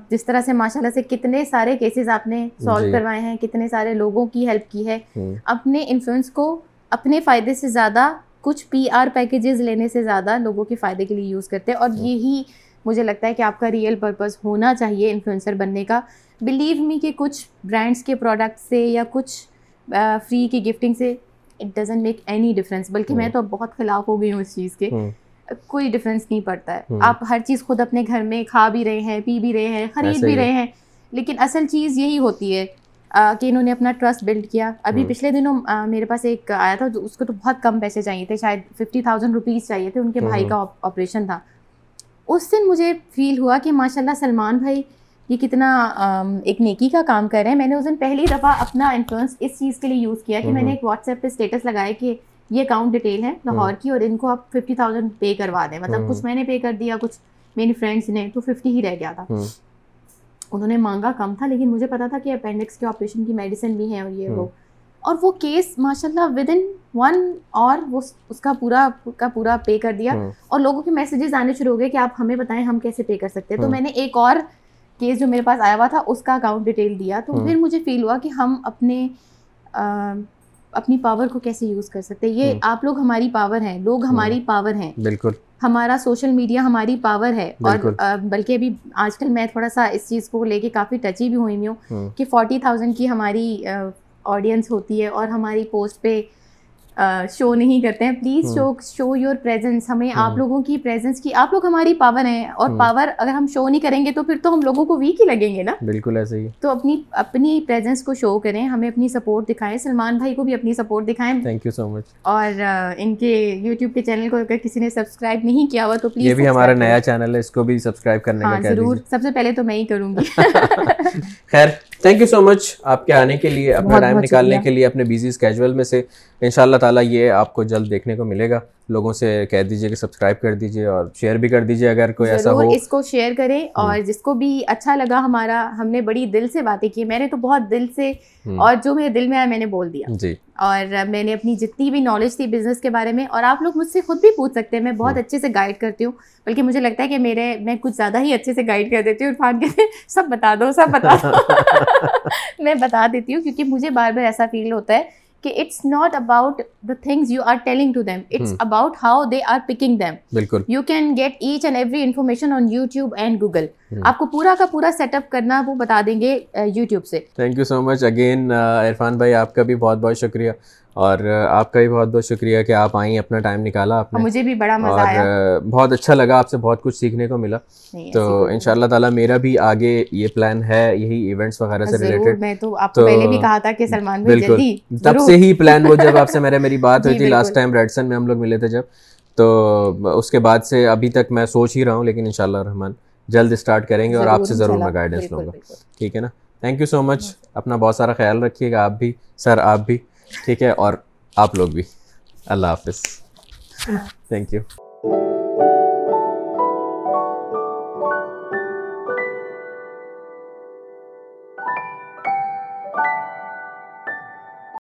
جس طرح سے ماشاء اللہ سے کتنے سارے کیسز آپ نے سالو جی۔ کروائے ہیں کتنے سارے لوگوں کی ہیلپ کی ہے۔ اپنے انفلوئنس کو اپنے فائدے سے زیادہ کچھ پی آر پیکیجز لینے سے زیادہ لوگوں کے فائدے کے لیے یوز کرتے ہیں۔ اور یہی مجھے لگتا ہے کہ آپ کا ریئل پرپز ہونا چاہیے انفلوئنسر بننے کا۔ بلیو می کہ کچھ برانڈس کے پروڈکٹ سے یا کچھ فری کی گفٹنگ سے it doesn't make any difference بلکہ میں تو بہت خلاف ہو گئی ہوں اس چیز کے۔ کوئی ڈفرینس نہیں پڑتا ہے۔ آپ ہر چیز خود اپنے گھر میں کھا بھی رہے ہیں پی بھی رہے ہیں خرید بھی رہے ہیں۔ لیکن اصل چیز یہی ہوتی ہے کہ انہوں نے اپنا ٹرسٹ بلڈ کیا۔ ابھی پچھلے دنوں میرے پاس ایک آیا تھا اس کو تو بہت کم پیسے چاہیے تھے شاید ففٹی تھاؤزینڈ روپیز چاہیے تھے ان کے بھائی کا آپریشن تھا۔ اس دن مجھے فیل ہوا کہ ماشاء اللہ سلمان بھائی یہ کتنا ایک نیکی کا کام کر رہے ہیں۔ میں نے اس دن پہلی دفعہ اپنا انفلوئنس اس چیز کے لیے یوز کیا کہ میں نے ایک واٹس ایپ پہ اسٹیٹس لگایا کہ یہ اکاؤنٹ ڈیٹیل ہے لاہور کی اور ان کو آپ ففٹی تھاؤزینڈ پے کروا دیں۔ مطلب کچھ میں نے پے کر دیا کچھ میری فرینڈس نے تو ففٹی ہی رہ گیا تھا۔ انہوں نے مانگا کم تھا لیکن مجھے پتا تھا کہ اپینڈکس کے آپریشن کی میڈیسن بھی ہیں اور یہ وہ۔ اور وہ کیس ماشاء اللہ ود ان ون اور وہ اس کا پورا کا پورا پے کر دیا۔ اور لوگوں کے میسیجز آنے شروع ہو گئے کہ آپ ہمیں بتائیں ہم کیسے پے کر سکتے ہیں۔ تو میں نے ایک اور کیس جو میرے پاس آیا ہوا تھا اس کا اکاؤنٹ ڈیٹیل دیا۔ تو پھر مجھے فیل ہوا کہ ہم اپنے اپنی پاور کو کیسے یوز کر سکتے یہ آپ لوگ ہماری پاور ہیں لوگ ہماری پاور ہیں۔ بالکل۔ ہمارا سوشل میڈیا ہماری پاور ہے۔ اور بلکہ ابھی آج کل میں تھوڑا سا اس چیز کو لے کے کافی ٹچی بھی ہوئی ہوں۔ کہ فورٹی تھاؤزینڈ کی ہماری آڈینس ہوتی ہے اور ہماری پوسٹ پہ شو نہیں کرتے ہیں. Please show show your presence ہمیں آپ لوگوں کی پریزنس کی آپ لوگ ہماری پاور ہیں. اور پاور اگر ہم شو نہیں کریں گے تو پھر تو ہم لوگوں کو ویک ہی لگیں گے نا. بالکل ایسے ہی. تو اپنی اپنی پریزنس کو شو کریں. ہمیں اپنی سپورٹ دکھائیں. سلمان بھائی کو بھی اپنی سپورٹ دکھائیں. تھینک یو سو مچ اور ان کے یوٹیوب کے چینل کو اگر کسی نے سبسکرائب نہیں کیا ہوا تو پلیز یہ بھی ہمارا نیا چینل ہے. اس کو بھی سبسکرائب کرنے کا ضرور. سب سے پہلے تو میں ہی کروں گی. [LAUGHS] خیر. تھینک یو سو مچ آپ کے آنے کے لیے اپنا ٹائم نکالنے کے لیے اپنے بیزی اسکیجول میں سے۔ ان شاء اللہ تعالیٰ یہ آپ کو جلد دیکھنے کو ملے گا۔ لوگوں سے کہہ دیجیے کہ سبسکرائب کر دیجیے اور شیئر بھی کر دیجیے اگر کوئی ایسا ہو۔ اس کو شیئر کریں اور جس کو بھی اچھا لگا ہمارا ہم نے بڑی دل سے باتیں کی میں نے تو بہت دل سے اور جو میرے دل میں آیا میں نے بول دیا۔ جی۔ اور میں نے اپنی جتنی بھی نالج تھی بزنس کے بارے میں اور آپ لوگ مجھ سے خود بھی پوچھ سکتے ہیں میں بہت اچھے سے گائڈ کرتی ہوں بلکہ مجھے لگتا ہے کہ میرے میں کچھ زیادہ ہی اچھے سے گائڈ کر دیتی ہوں۔ عرفان کہتے ہیں سب بتا دو سب بتا دو۔ [LAUGHS] [LAUGHS] میں بتا دیتی ہوں کیونکہ مجھے بار بار ایسا فیل ہوتا ہے کہ it's not about the things you are telling to them it's about how they are picking them بالکل۔ You can get each and every information on YouTube and Google آپ کو پورا کا پورا سیٹ اپ کرنا وہ بتا دیں گے یوٹیوب سے۔ Thank you so much again Irfan بھائی آپ کا بھی بہت بہت شکریہ۔ اور آپ کا بھی بہت بہت شکریہ کہ آپ آئیں اپنا ٹائم نکالا آپ نے۔ مجھے بھی بڑا مزہ آیا۔ بہت اچھا لگا آپ سے بہت کچھ سیکھنے کو ملا۔ تو ان شاء اللہ تعالیٰ میرا بھی آگے یہ پلان ہے یہی ایونٹس وغیرہ سے ریلیٹڈ میں تو آپ کو پہلے بھی کہا تھا کہ سلمان بالکل۔ تب سے ہی پلان وہ جب آپ سے میرے میری بات [LAUGHS] ہوئی تھی لاسٹ ٹائم ریڈسن میں ہم لوگ ملے تھے جب۔ تو اس کے بعد سے ابھی تک میں سوچ ہی رہا ہوں لیکن ان شاء اللہ رحمان جلد اسٹارٹ کریں گے اور آپ سے ضرور میں گائیڈنس لوں گا۔ ٹھیک ہے نا؟ تھینک یو سو مچ اپنا بہت سارا خیال رکھیے گا آپ بھی سر آپ بھی۔ ٹھیک ہے اور آپ لوگ بھی اللہ حافظ. Thank you